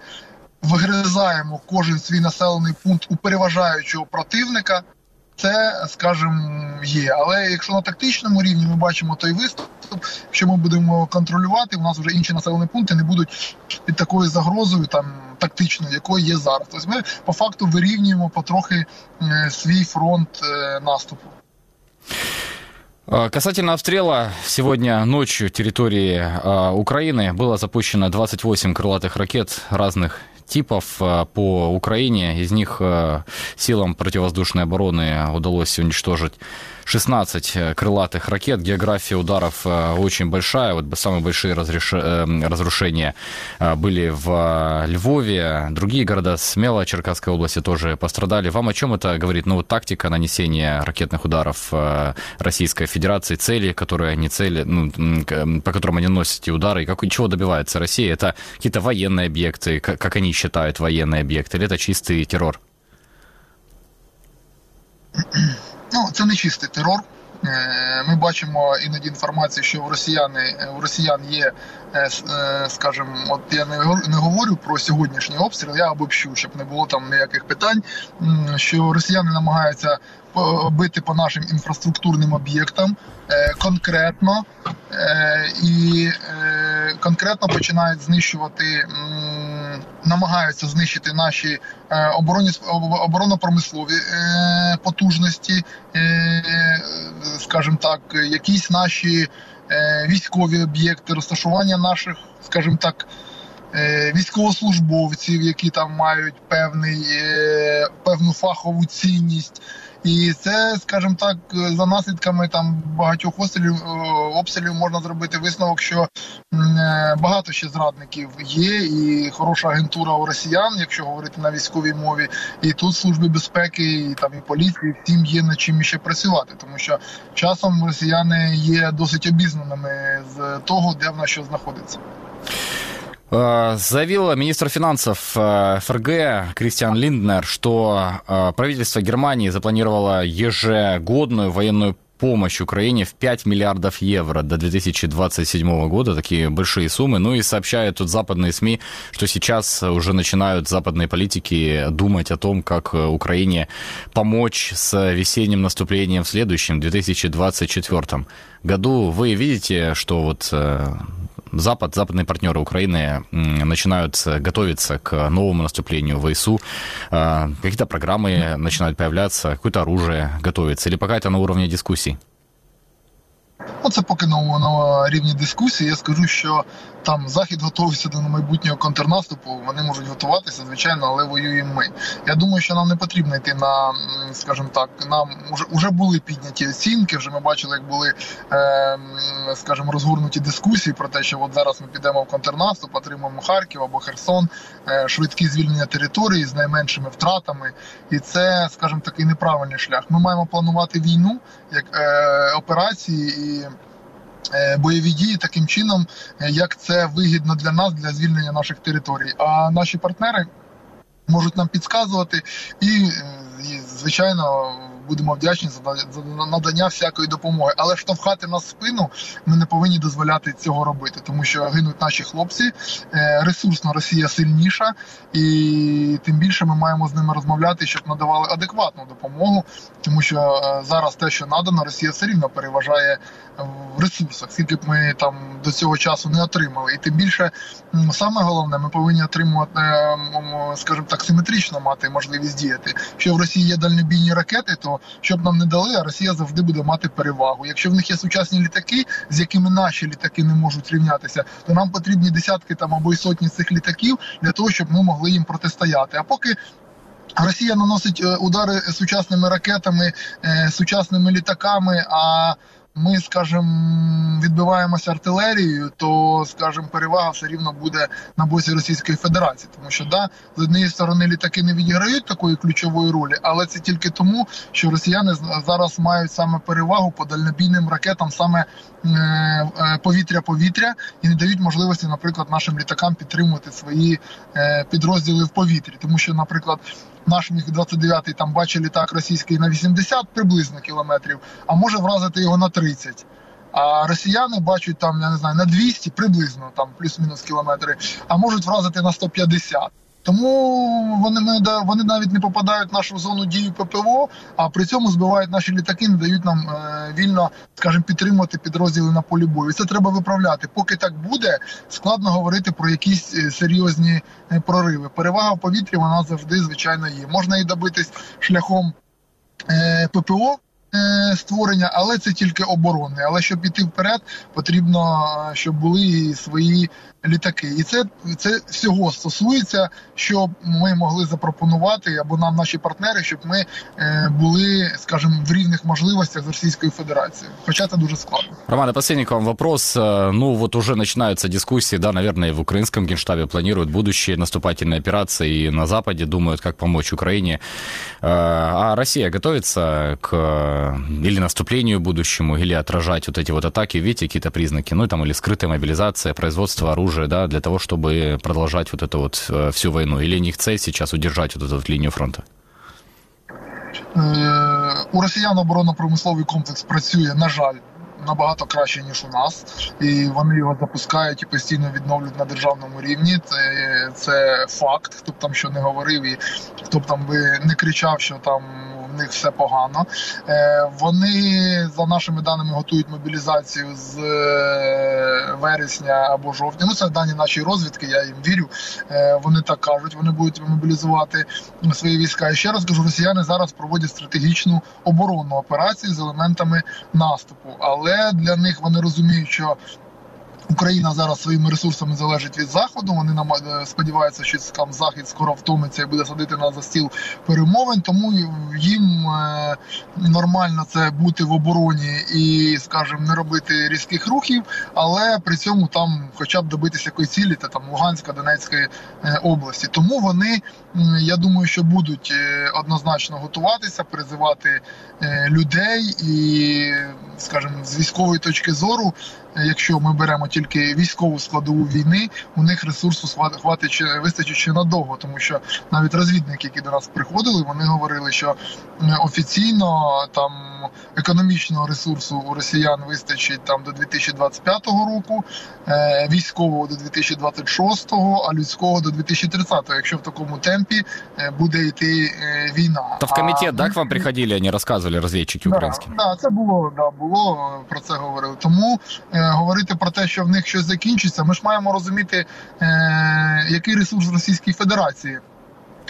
вигризаємо кожен свій населений пункт у переважаючого противника. це, скажімо, є. Але якщо на тактичному рівні ми бачимо той виступ, що ми будемо контролювати, у нас вже інші населені пункти не будуть під такою загрозою там тактичною, якою є зараз. Тобто ми по факту вирівнюємо потрохи е, свій фронт е, наступу. Касательно обстрела, сегодня ночью территории Украины было запущено 28 крылатых ракет разных типов по Украине. Из них силам противовоздушной обороны удалось уничтожить 16 э, крылатых ракет. География ударов э, очень большая. Вот самые большие разреш... Э, разрушения были в Львове. Другие города Смело, Черкасской области тоже пострадали. Вам о чем это говорит? Ну, вот тактика нанесения ракетных ударов Российской Федерации, цели, которые они цели, ну, по которым они носят эти удары, и как, чего добивается Россия? Это какие-то военные объекты, как они считают военные объекты, или это чистый террор? Ну, це не чистий терор. Е, ми бачимо іноді інформацію, що у росіяни у росіян є, е, е, скажімо, от я не говорю про сьогоднішній обстріл, я обобщу, щоб не було там ніяких питань. Що росіяни намагаються бити по нашим інфраструктурним об'єктам конкретно і конкретно починають знищувати, намагаються знищити наші оборонні оборонно-промислові потужності, скажімо так, якісь наші військові об'єкти, розташування наших, скажімо так. Військовослужбовців, які там мають певний, певну фахову цінність, і це, скажімо так, за наслідками там багатьох обстрілів обстрілів можна зробити висновок, що е, багато ще зрадників є, і хороша агентура у росіян, якщо говорити на військовій мові, і тут служби безпеки, і там і поліції, всім є над чим ще працювати, тому що часом росіяни є досить обізнаними з того, де в нас що знаходиться. Э, заявил министр финансов э, ФРГ Кристиан Линднер, что э, правительство Германии запланировало ежегодную военную помощь Украине в 5 миллиардов евро до 2027 года. Такие большие суммы. Ну и сообщают тут западные СМИ, что сейчас уже начинают западные политики думать о том, как Украине помочь с весенним наступлением в следующем, 2024 году. Вы видите, что вот Запад, западные партнеры Украины начинают готовиться к новому наступлению в ВСУ. Какие-то программы начинают появляться, какое-то оружие готовится, или пока это на уровне дискуссий? Ну, це поки на, на рівні дискусії. Я скажу, що там захід готується до майбутнього контрнаступу. Вони можуть готуватися, звичайно, але воюємо ми. Я думаю, що нам не потрібно йти на, скажімо так, нам вже вже були підняті оцінки. Вже ми бачили, як були, е, скажімо, розгорнуті дискусії про те, що от зараз ми підемо в контрнаступ, отримаємо Харків або Херсон, е, швидкі звільнення території з найменшими втратами, і це, скажімо, такий неправильний шлях. Ми маємо планувати війну як е, операції і. Е, бойові дії таким чином, е, як це вигідно для нас для звільнення наших територій. А наші партнери можуть нам підказувати і, і звичайно будемо вдячні за надання всякої допомоги. Але штовхати нас спину ми не повинні дозволяти цього робити, тому що гинуть наші хлопці. Е, ресурсно Росія сильніша, і тим більше ми маємо з ними розмовляти, щоб надавали адекватну допомогу, тому що е, зараз те, що надано, Росія все рівно переважає в ресурсах, скільки б ми там до цього часу не отримали, і тим більше саме головне, ми повинні отримувати, скажімо так, симетрично мати можливість діяти. Якщо в Росії є дальнобійні ракети, то щоб нам не дали, а Росія завжди буде мати перевагу. Якщо в них є сучасні літаки, з якими наші літаки не можуть рівнятися, то нам потрібні десятки там або й сотні цих літаків для того, щоб ми могли їм протистояти. А поки Росія наносить е, удари сучасними ракетами, е, сучасними літаками. а ми, скажімо, відбиваємося артилерією, то, скажімо, перевага все рівно буде на боці Російської Федерації, тому що да, з однієї сторони літаки не відіграють такої ключової ролі, але це тільки тому, що росіяни зараз мають саме перевагу по дальнобійним ракетам, саме повітря-повітря, е, і не дають можливості, наприклад, нашим літакам підтримувати свої е, підрозділи в повітрі, тому що, наприклад наш міг 29 там бачить літак російський на 80 приблизно кілометрів, а може вразити його на 30. А росіяни бачать там, я не знаю, на 200 приблизно там плюс-мінус кілометри, а можуть вразити на 150. Тому вони ми вони навіть не попадають в нашу зону дії ППО, а при цьому збивають наші літаки, не дають нам е, вільно, скажімо, підтримувати підрозділи на полі бою. Це треба виправляти. Поки так буде, складно говорити про якісь е, серйозні е, прориви. Перевага в повітрі вона завжди звичайно є. Можна і добитись шляхом е, ППО. Е, створення, але це тільки оборонне. Але щоб піти вперед, потрібно, щоб були свої літаки, і це це всього стосується, щоб ми могли запропонувати або нам наші партнери, щоб ми е, були, скажімо, в рівних можливостях з Російською Федерацією. Хоча це дуже складно. Роман, последний к вам вопрос. Э, ну вот уже начинаются дискуссии, да, наверное, в украинском генштабе планируют будущие наступательные операции и на Западе думают, как помочь Украине. Э, а Россия готовится к или наступлению будущему, или отражать вот эти вот атаки, видите, какие-то признаки, ну там или скрытая мобилизация, производство оружия оружие, да, для того, чтобы продолжать вот эту вот э, всю войну? Или у них цель сейчас удержать вот эту вот линию фронта? Е, у росіян оборонно-промисловий комплекс працює, на жаль, набагато краще ніж у нас, і вони його запускають і постійно відновлюють на державному рівні. Це це факт. Хто б там що не говорив, і хто б там би не кричав, що там в них все погано. Е, вони за нашими даними готують мобілізацію з е, вересня або жовтня. Ну це дані нашої розвідки. Я їм вірю. Е, вони так кажуть. Вони будуть мобілізувати свої війська. І ще раз кажу, росіяни зараз проводять стратегічну оборонну операцію з елементами наступу, але для них вони розуміють, що Україна зараз своїми ресурсами залежить від заходу. Вони нам е, сподіваються, що там захід скоро втомиться і буде садити на за стіл перемовин. Тому їм е, нормально це бути в обороні і, скажімо, не робити різких рухів, але при цьому там, хоча б добитися якоїсь цілі, та там Луганська, Донецької е, області. Тому вони я думаю, що будуть однозначно готуватися, призивати людей і, скажімо, з військової точки зору якщо ми беремо тільки військову складову війни, у них ресурсу хватить вистачить ще надовго, тому що навіть розвідники, які до нас приходили, вони говорили, що офіційно там економічного ресурсу у росіян вистачить там до 2025 року, е, військового до 2026, а людського до 2030, якщо в такому темпі е, буде йти е, війна. Та в комітет, а, да, к вам приходили, вони розказували розвідчики українські? Так, да, це було да, було про це говорили. Тому говорити про те, що в них щось закінчиться, ми ж маємо розуміти, е, який ресурс Російської Федерації.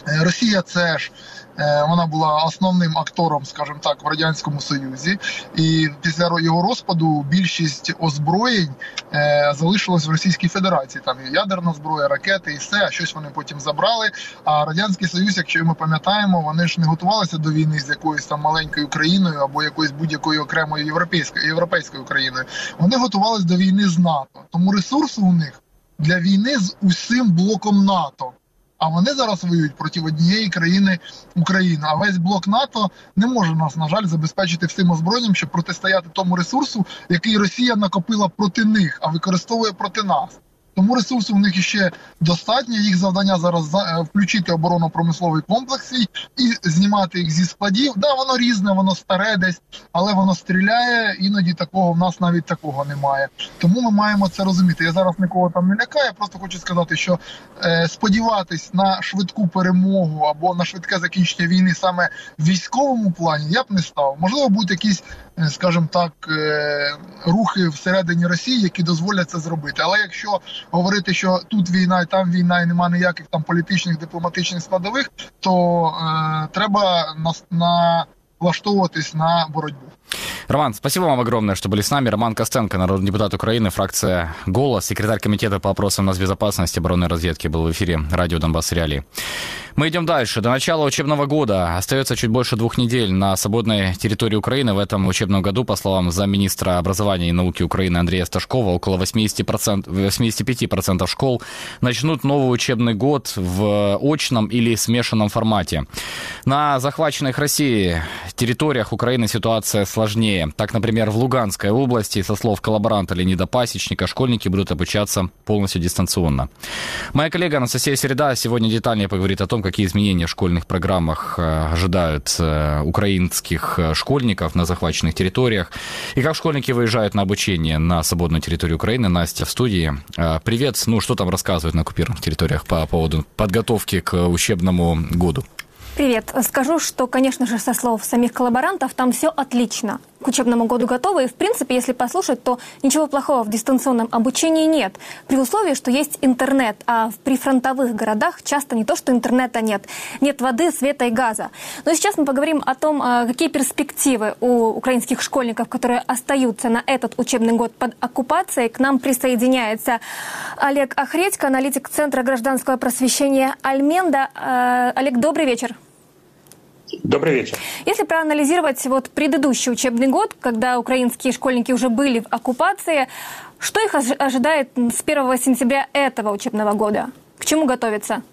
Е, Росія це ж е, вона була основним актором, скажімо так, в радянському союзі, і після його розпаду більшість озброєнь е, залишилось в Російській Федерації. Там і ядерна зброя, ракети, і все а щось вони потім забрали. А радянський союз, якщо ми пам'ятаємо, вони ж не готувалися до війни з якоюсь там маленькою країною або якоюсь будь-якою окремою європейською європейською країною. Вони готувалися до війни з НАТО. Тому ресурсу у них для війни з усім блоком НАТО. А вони зараз воюють проти однієї країни України. А весь блок НАТО не може нас, на жаль, забезпечити всім озброєнням, щоб протистояти тому ресурсу, який Росія накопила проти них, а використовує проти нас. Тому ресурсу в них іще достатньо. Їх завдання зараз е, включити оборонно-промисловий комплекс свій і знімати їх зі складів. Да, воно різне, воно старе десь, але воно стріляє. Іноді такого в нас навіть такого немає. Тому ми маємо це розуміти. Я зараз нікого там не лякаю. Просто хочу сказати, що е, сподіватись на швидку перемогу або на швидке закінчення війни саме в військовому плані я б не став. Можливо, будуть якісь, скажімо так, е, рухи всередині Росії, які дозволять це зробити. Але якщо говорити, що тут війна і там війна, і немає ніяких там політичних дипломатичних складових, то е, треба на, налаштовуватись на боротьбу. Роман, спасибо вам огромное, что были с нами. Роман Костенко, народный депутат Украины, фракция «Голос», секретарь комитета по вопросам безопасности оборонной разведки, был в эфире радио «Донбасс Реалии». Мы идем дальше. До начала учебного года остается чуть больше двух недель на свободной территории Украины. В этом учебном году, по словам замминистра образования и науки Украины Андрея Сташкова, около 80%, 85% школ начнут новый учебный год в очном или смешанном формате. На захваченных Россией территориях Украины ситуация сложнее. Сложнее. Так, например, в Луганской области, со слов коллаборанта Леонида Пасечника, школьники будут обучаться полностью дистанционно. Моя коллега Анастасия Середа сегодня детальнее поговорит о том, какие изменения в школьных программах э, ожидают э, украинских э, школьников на захваченных территориях и как школьники выезжают на обучение на свободную территорию Украины. Настя в студии. Привет. Ну, что там рассказывают на оккупированных территориях по поводу подготовки к учебному году? Привет. Скажу, что, конечно же, со слов самих коллаборантов, там все отлично. К учебному году готовы. И, в принципе, если послушать, то ничего плохого в дистанционном обучении нет. При условии, что есть интернет. А в прифронтовых городах часто не то, что интернета нет. Нет воды, света и газа. Но сейчас мы поговорим о том, а, какие перспективы у украинских школьников, которые остаются на этот учебный год под оккупацией. К нам присоединяется Олег Охредько, аналитик Центра гражданского просвещения Альменда. А, Олег, добрый вечер. Добрый вечер. Если проанализировать вот предыдущий учебный год, когда украинские школьники уже были в оккупации, что их ожидает с 1 сентября этого учебного года? К чему готовиться?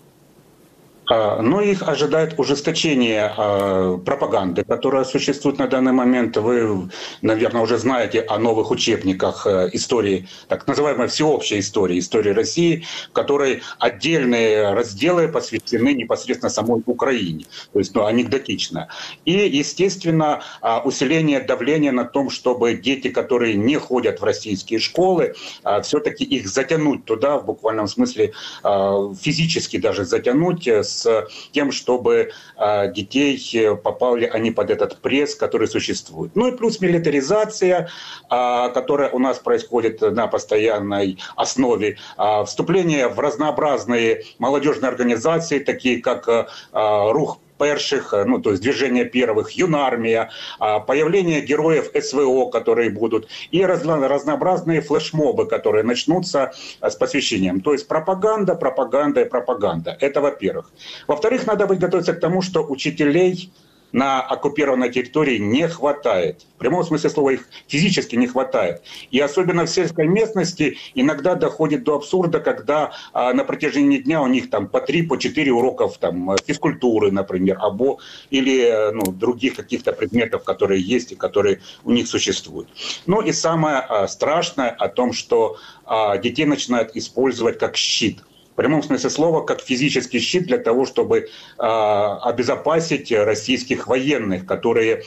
А, но их ожидает ужесточение а, пропаганды, которая существует на данный момент. Вы, наверное, уже знаете о новых учебниках э, истории, так называемой всеобщей истории, истории России, в которой отдельные разделы посвящены непосредственно самой Украине, то есть ну, анекдотично. И, естественно, а, усиление давления на том, чтобы дети, которые не ходят в российские школы, все-таки их затянуть туда, в буквальном смысле физически даже затянуть с с тем, чтобы а, детей э, попали они под этот пресс, который существует. Ну и плюс милитаризация, а, которая у нас происходит на постоянной основе, вступление в разнообразные молодежные организации, такие как Рух перших, э, ну то есть движение первых, юнармия, появление героев СВО, которые будут, и разнообразные флешмобы, которые начнутся э, с посвящением. То есть пропаганда, пропаганда и пропаганда. Это во-первых. Во-вторых, надо быть готовиться к тому, что учителей на оккупированной территории не хватает. В прямом смысле слова их физически не хватает. И особенно в сельской местности иногда доходит до абсурда, когда а, на протяжении дня у них там по три, по четыре уроков там, физкультуры, например, або, или ну, других каких-то предметов, которые есть и которые у них существуют. Ну и самое а, страшное о том, что а, детей начинают использовать как щит прямом смысле слова, как физический щит для того, чтобы э, обезопасить российских военных, которые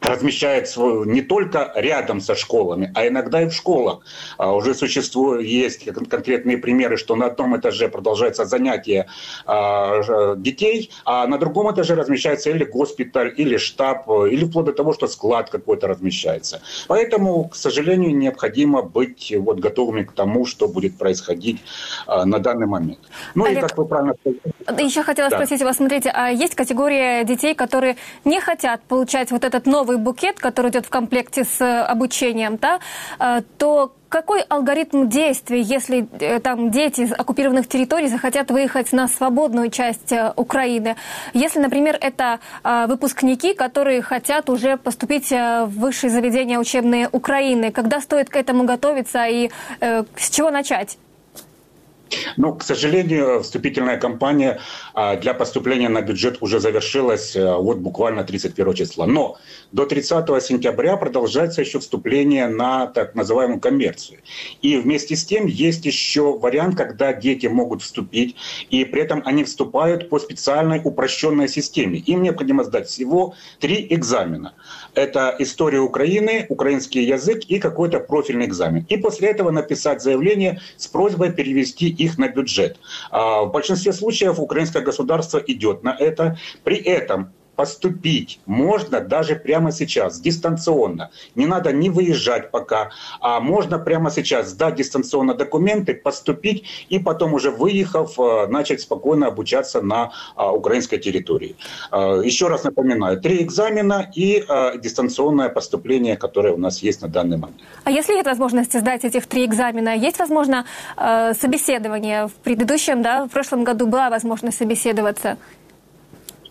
размещает не только рядом со школами, а иногда и в школах. А уже существуют, есть конкретные примеры, что на одном этаже продолжается занятие а, детей, а на другом этаже размещается или госпиталь, или штаб, или вплоть до того, что склад какой-то размещается. Поэтому, к сожалению, необходимо быть вот готовыми к тому, что будет происходить а, на данный момент. Ну Олег, и как вы правильно сказали... Еще хотела да. спросить вас, смотрите, а есть категория детей, которые не хотят получать вот этот новый новый букет, который идет в комплекте с э, обучением, да, э, то какой алгоритм действий, если э, там дети из оккупированных территорий захотят выехать на свободную часть Украины? Если, например, это выпускники, которые хотят уже поступить в высшие заведения учебные Украины, когда стоит к этому готовиться и с чего начать? Ну, к сожалению, вступительная кампания а, для поступления на бюджет уже завершилась вот буквально 31 числа. Но до 30 сентября продолжается еще вступление на так называемую коммерцию. И вместе с тем есть еще вариант, когда дети могут вступить, и при этом они вступают по специальной упрощенной системе. Им необходимо сдать всего три экзамена. Это история Украины, украинский язык и какой-то профильный экзамен. И после этого написать заявление с просьбой перевести их на бюджет. А в большинстве случаев украинское государство идет на это. При этом поступить можно даже прямо сейчас, дистанционно. Не надо не выезжать пока, а можно прямо сейчас сдать дистанционно документы, поступить и потом уже выехав, э, начать спокойно обучаться на а, украинской территории. Э, еще раз напоминаю, три экзамена и э, дистанционное поступление, которое у нас есть на данный момент. А если нет возможности сдать этих три экзамена, есть возможно собеседование? В предыдущем, да, в прошлом году была возможность собеседоваться?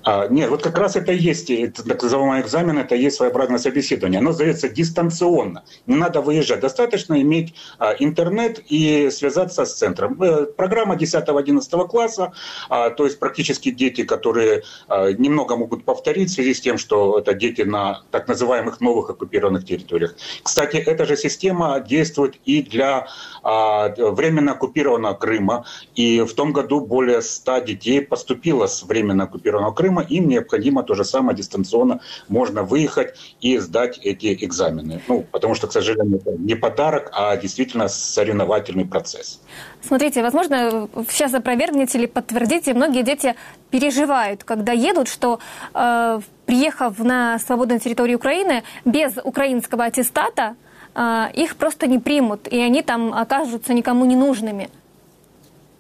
А, нет, вот как раз это и есть, это, так называемый экзамен, это и есть своеобразное собеседование. Оно сдается дистанционно. Не надо выезжать. Достаточно иметь а, интернет и связаться с центром. Э, программа 10-11 класса, а, то есть практически дети, которые а, немного могут повторить в связи с тем, что это дети на так называемых новых оккупированных территориях. Кстати, эта же система действует и для а, временно оккупированного Крыма. И в том году более 100 детей поступило с временно оккупированного Крыма. Им необходимо то же самое дистанционно. Можно выехать и сдать эти экзамены. Ну, потому что, к сожалению, это не подарок, а действительно соревновательный процесс. Смотрите, возможно, сейчас опровергнете или подтвердите, многие дети переживают, когда едут, что э, приехав на свободную территорию Украины без украинского аттестата, а, их просто не примут, и они там окажутся никому не нужными.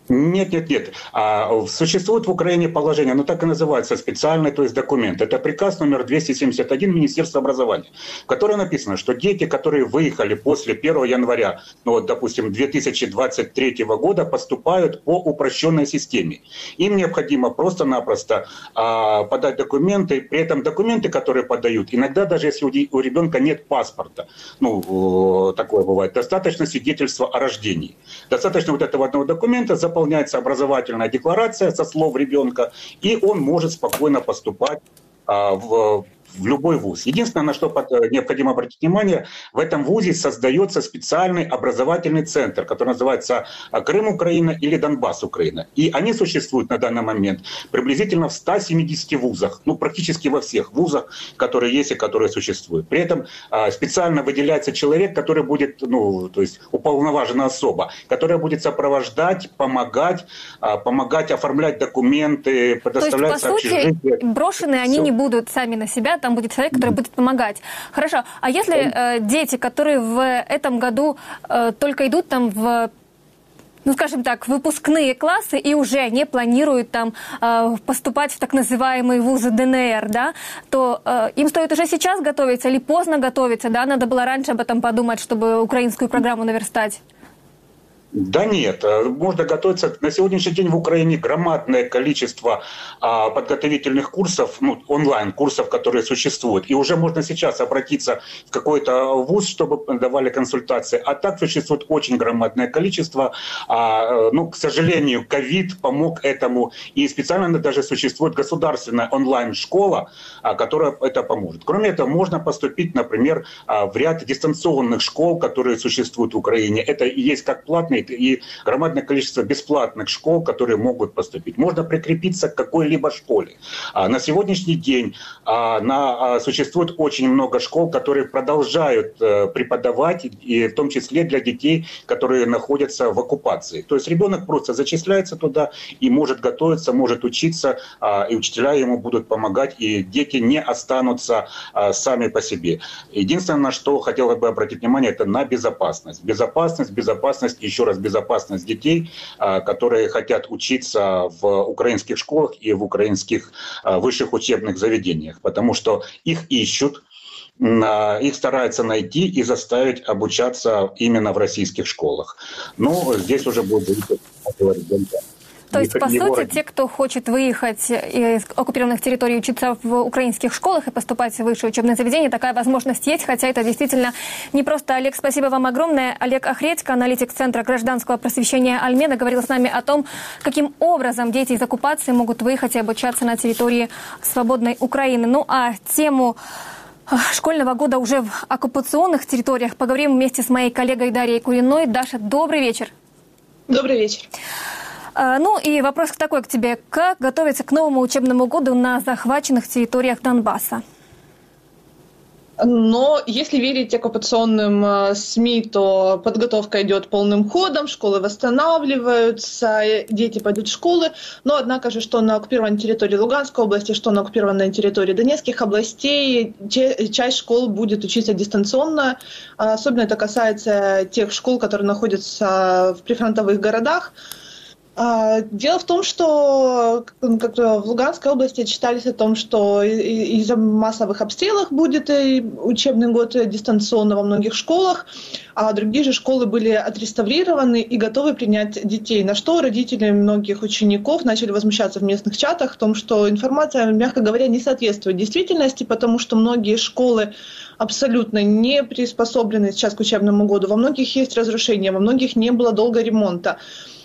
Нет, нет, нет. А, существует в Украине положение, оно так и называется, специальный, то есть документ. Это приказ номер 271 Министерства образования, в котором написано, что дети, которые выехали после 1 января, ну вот, допустим, 2023 года, поступают по упрощенной системе. Им необходимо просто-напросто а, подать документы, при этом документы, которые подают, иногда даже если у, у ребенка нет паспорта, ну, такое бывает, достаточно свидетельства о рождении. Достаточно вот этого одного документа, заполняется образовательная декларация со слов ребенка, и он может спокойно поступать в в любой вуз. Единственное, на что э, необходимо обратить внимание, в этом вузе создается специальный образовательный центр, который называется э, Крым Украина или Донбасс Украина. И они существуют на данный момент приблизительно в 170 вузах, ну практически во всех вузах, которые есть и которые существуют. При этом э, специально выделяется человек, который будет, ну, то есть уполноваженная особа, которая будет сопровождать, помогать, помогать оформлять документы, предоставлять То есть, по сути, брошенные они не будут сами на себя, там будет человек, который будет помогать. Хорошо, а если э, дети, которые в этом году э, только идут там в ну, скажем так, выпускные классы и уже не планируют там э, поступать в так называемые вузы ДНР, да, то э, им стоит уже сейчас готовиться или поздно готовиться, да, надо было раньше об этом подумать, чтобы украинскую программу наверстать. Да нет, э, можно готовиться. На сегодняшний день в Украине громадное количество а, подготовительных курсов, ну, онлайн-курсов, которые существуют. И уже можно сейчас обратиться в какой-то вуз, чтобы давали консультации. А так существует очень громадное количество. А, э, ну, к сожалению, ковид помог этому. И специально даже существует государственная онлайн-школа, а, которая это поможет. Кроме этого, можно поступить, например, в ряд дистанционных школ, которые существуют в Украине. Это есть как платные и громадное количество бесплатных школ, которые могут поступить. Можно прикрепиться к какой-либо школе. А на сегодняшний день а, на, а, существует очень много школ, которые продолжают э, преподавать, и в том числе для детей, которые находятся в оккупации. То есть ребенок просто зачисляется туда и может готовиться, может учиться, и учителя ему будут помогать, и дети не останутся сами по себе. Единственное, на что хотел бы обратить внимание, это на безопасность. Безопасность, безопасность, еще раз безопасность детей, а, которые хотят учиться в украинских школах и в украинских а, высших учебных заведениях, потому что их ищут, а, их стараются найти и заставить обучаться именно в российских школах. Но здесь уже будет ребенка. То есть, по сути, те, кто хочет выехать из оккупированных территорий, учиться в украинских школах и поступать в высшее учебное заведение, такая возможность есть, хотя это действительно не просто. Олег, спасибо вам огромное. Олег Охредько, аналитик Центра гражданского просвещения Альмена, говорил с нами о том, каким образом дети из оккупации могут выехать и обучаться на территории свободной Украины. Ну а тему школьного года уже в оккупационных территориях поговорим вместе с моей коллегой Дарьей Куриной. Даша, добрый вечер. Добрый вечер. А, ну и вопрос такой к тебе. Как готовиться к новому учебному году на захваченных территориях Донбасса? Но если верить оккупационным э, СМИ, то подготовка идет полным ходом, школы восстанавливаются, дети пойдут в школы. Но, однако же, что на оккупированной территории Луганской области, что на оккупированной территории Донецких областей, часть школ будет учиться дистанционно. Особенно это касается тех школ, которые находятся в прифронтовых городах. А, дело в том, что как в Луганской области читались о том, что из-за массовых обстрелов будет учебный год дистанционно во многих школах, а другие же школы были отреставрированы и готовы принять детей. На что родители многих учеников начали возмущаться в местных чатах о том, что информация, мягко говоря, не соответствует действительности, потому что многие школы абсолютно не приспособлены сейчас к учебному году. Во многих есть разрушения, во многих не было долго ремонта.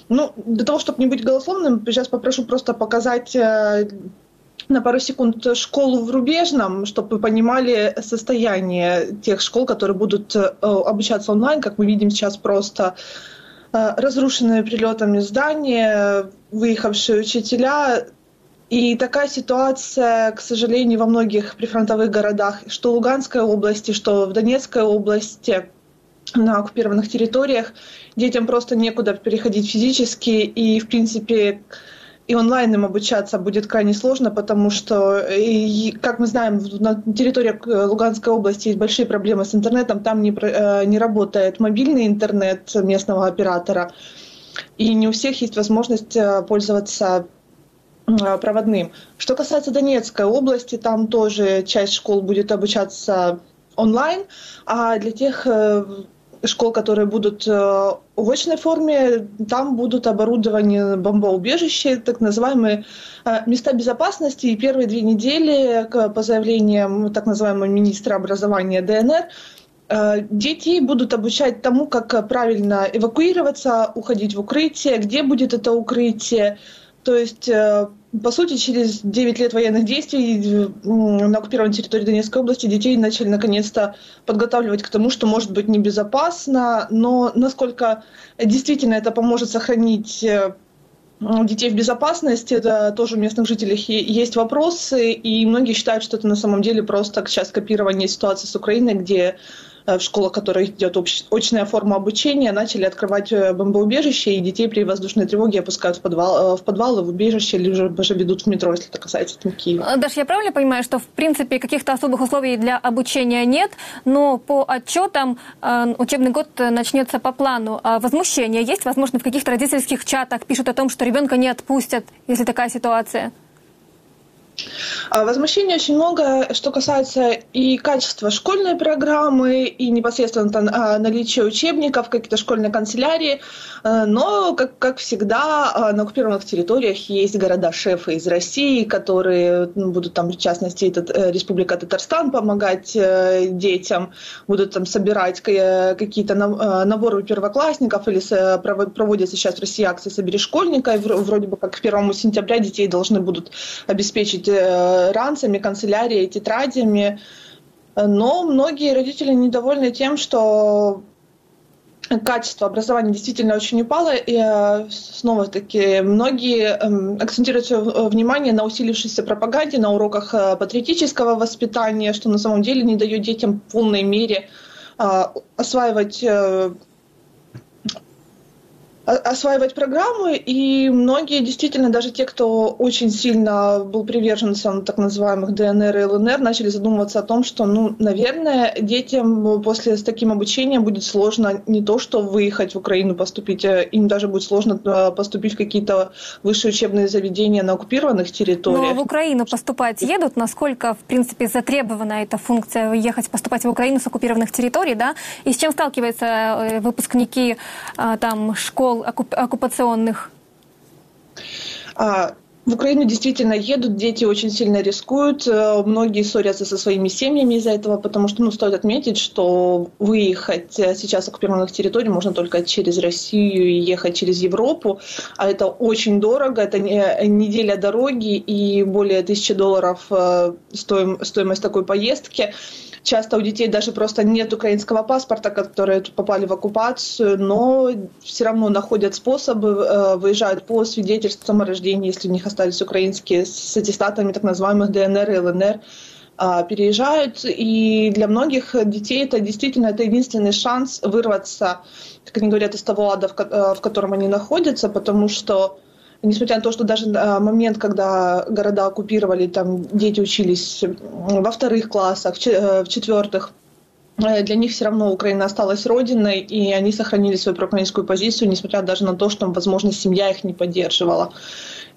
Ну, для того, чтобы не быть голословным, сейчас попрошу просто показать э, на пару секунд школу в Рубежном, чтобы вы понимали состояние тех школ, которые будут э, обучаться онлайн. Как мы видим сейчас просто э, разрушенные прилетами здания, выехавшие учителя. И такая ситуация, к сожалению, во многих прифронтовых городах, что в Луганской области, что в Донецкой области – на оккупированных территориях. Детям просто некуда переходить физически, и, в принципе, и онлайн им обучаться будет крайне сложно, потому что, и, как мы знаем, на территории Луганской области есть большие проблемы с интернетом, там не, э, не работает мобильный интернет местного оператора, и не у всех есть возможность э, пользоваться э, проводным. Что касается Донецкой области, там тоже часть школ будет обучаться онлайн, а для тех школ, которые будут э, в очной форме, там будут оборудованы бомбоубежища, так называемые э, места безопасности. И первые две недели, по заявлениям так называемого министра образования ДНР, э, Детей будут обучать тому, как правильно эвакуироваться, уходить в укрытие, где будет это укрытие. То есть по сути, через 9 лет военных действий на оккупированной территории Донецкой области детей начали наконец-то подготавливать к тому, что может быть небезопасно, но насколько действительно это поможет сохранить э, детей в безопасности, это тоже у местных жителей есть вопросы, и многие считают, что это на самом деле просто сейчас копирование ситуации с Украиной, где в школах, в идет очная форма обучения, начали открывать э, бомбоубежища, и детей при воздушной тревоге опускают в, подвал, э, в подвалы, в убежище, или уже даже ведут в метро, если это касается там, Киева. Даша, я правильно понимаю, что в принципе каких-то особых условий для обучения нет, но по отчетам учебный год начнется по плану. А возмущение есть? Возможно, в каких-то родительских чатах пишут о том, что ребенка не отпустят, если такая ситуация? А, возмущений очень много, что касается и качества школьной программы, и непосредственно а, наличия учебников, какие-то школьные канцелярии. А, но, как, как всегда, на оккупированных территориях есть города-шефы из России, которые ну, будут там, в частности, этот, э, Республика Татарстан помогать э, детям, будут там собирать какие-то наборы первоклассников, или проводятся сейчас в России акции «Собери школьника», и вроде бы как к первому сентября детей должны будут обеспечить Э, ранцами, канцелярией, тетрадями. Но многие родители недовольны тем, что качество образования действительно очень упало, и э, снова-таки многие эм, акцентируют внимание на усилившейся пропаганде на уроках э, патриотического воспитания, что на самом деле не дает детям в полной мере осваивать осваивать программы, и многие действительно, даже те, кто очень сильно был приверженцем так называемых ДНР и ЛНР, начали задумываться о том, что, ну, наверное, детям после с таким обучением будет сложно не то, что выехать в Украину поступить, а им даже будет сложно а, поступить в какие-то высшие учебные заведения на оккупированных территориях. Но в Украину поступать едут, насколько, в принципе, затребована эта функция ехать поступать в Украину с оккупированных территорий, да? И с чем сталкиваются э, выпускники а, там школ школ оккупационных? А, в Украину действительно едут, дети очень сильно рискуют, э, многие ссорятся со своими семьями из-за этого, потому что, ну, стоит отметить, что выехать э, сейчас с оккупированных территорий можно только через Россию и ехать через Европу, а это очень дорого, это неделя дороги и более тысячи долларов э, стоимость такой поездки. Часто у детей даже просто нет украинского паспорта, которые попали в оккупацию, но все равно находят способы, э, выезжают по свидетельствам о рождении, если у них остались украинские, с аттестатами так называемых ДНР и ЛНР а, переезжают, и для многих детей это действительно это единственный шанс вырваться, как они говорят, из того ада, в э, котором они находятся, потому что несмотря на то, что даже момент, когда города оккупировали, там дети учились во вторых классах, в э, четвертых, э, для них все равно Украина осталась родиной, и они сохранили свою проукраинскую позицию, несмотря даже на то, что, возможно, семья их не поддерживала.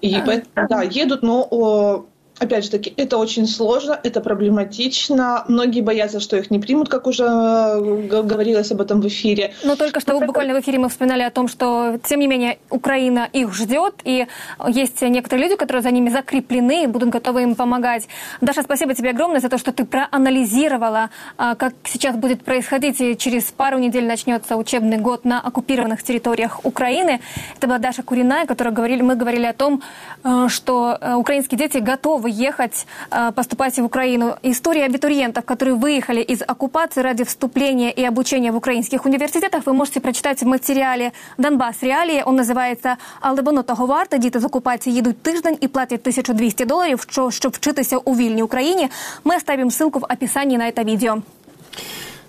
И поэтому, да, едут, но Опять же таки, это очень сложно, это проблематично. Многие боятся, что их не примут, как уже э, говорилось об этом в эфире. Но только что Но буквально в эфире мы вспоминали о том, что, тем не менее, Украина их ждет, и есть некоторые люди, которые за ними закреплены и будут готовы им помогать. Даша, спасибо тебе огромное за то, что ты проанализировала, а, как сейчас будет происходить, и через пару недель начнется учебный год на оккупированных территориях Украины. Это была Даша Куриная, которая говорили, мы говорили о том, э, что э, украинские дети готовы готовы ехать, э, поступать в Украину. История абитуриентов, которые выехали из оккупации ради вступления и обучения в украинских университетах, вы можете прочитать в материале «Донбас. Реалії». Он називається «Але воно того варте». Діти з окупації їдуть тиждень і платять 1200 доларів, щоб вчитися у вільній Україні. Мы оставим ссылку в описании на это видео.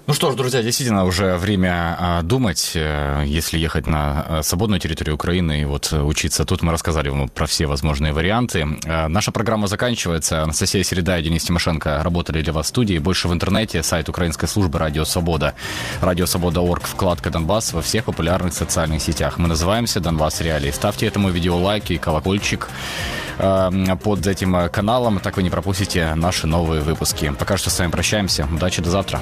Ну что ж, друзья, действительно уже время а, думать, э, если ехать на э, свободную территорию Украины и вот учиться тут. Мы рассказали вам про все возможные варианты. Э, наша программа заканчивается. Анастасия Середа и Денис Тимошенко работали для вас в студии. Больше в интернете, сайт украинской службы «Радио Свобода», «Радио Свобода.орг», вкладка «Донбасс» во всех популярных социальных сетях. Мы называемся «Донбасс Реалии». Ставьте этому видео лайки и колокольчик под этим каналом, так вы не пропустите наши новые выпуски. Пока что с вами прощаемся. Удачи, до завтра.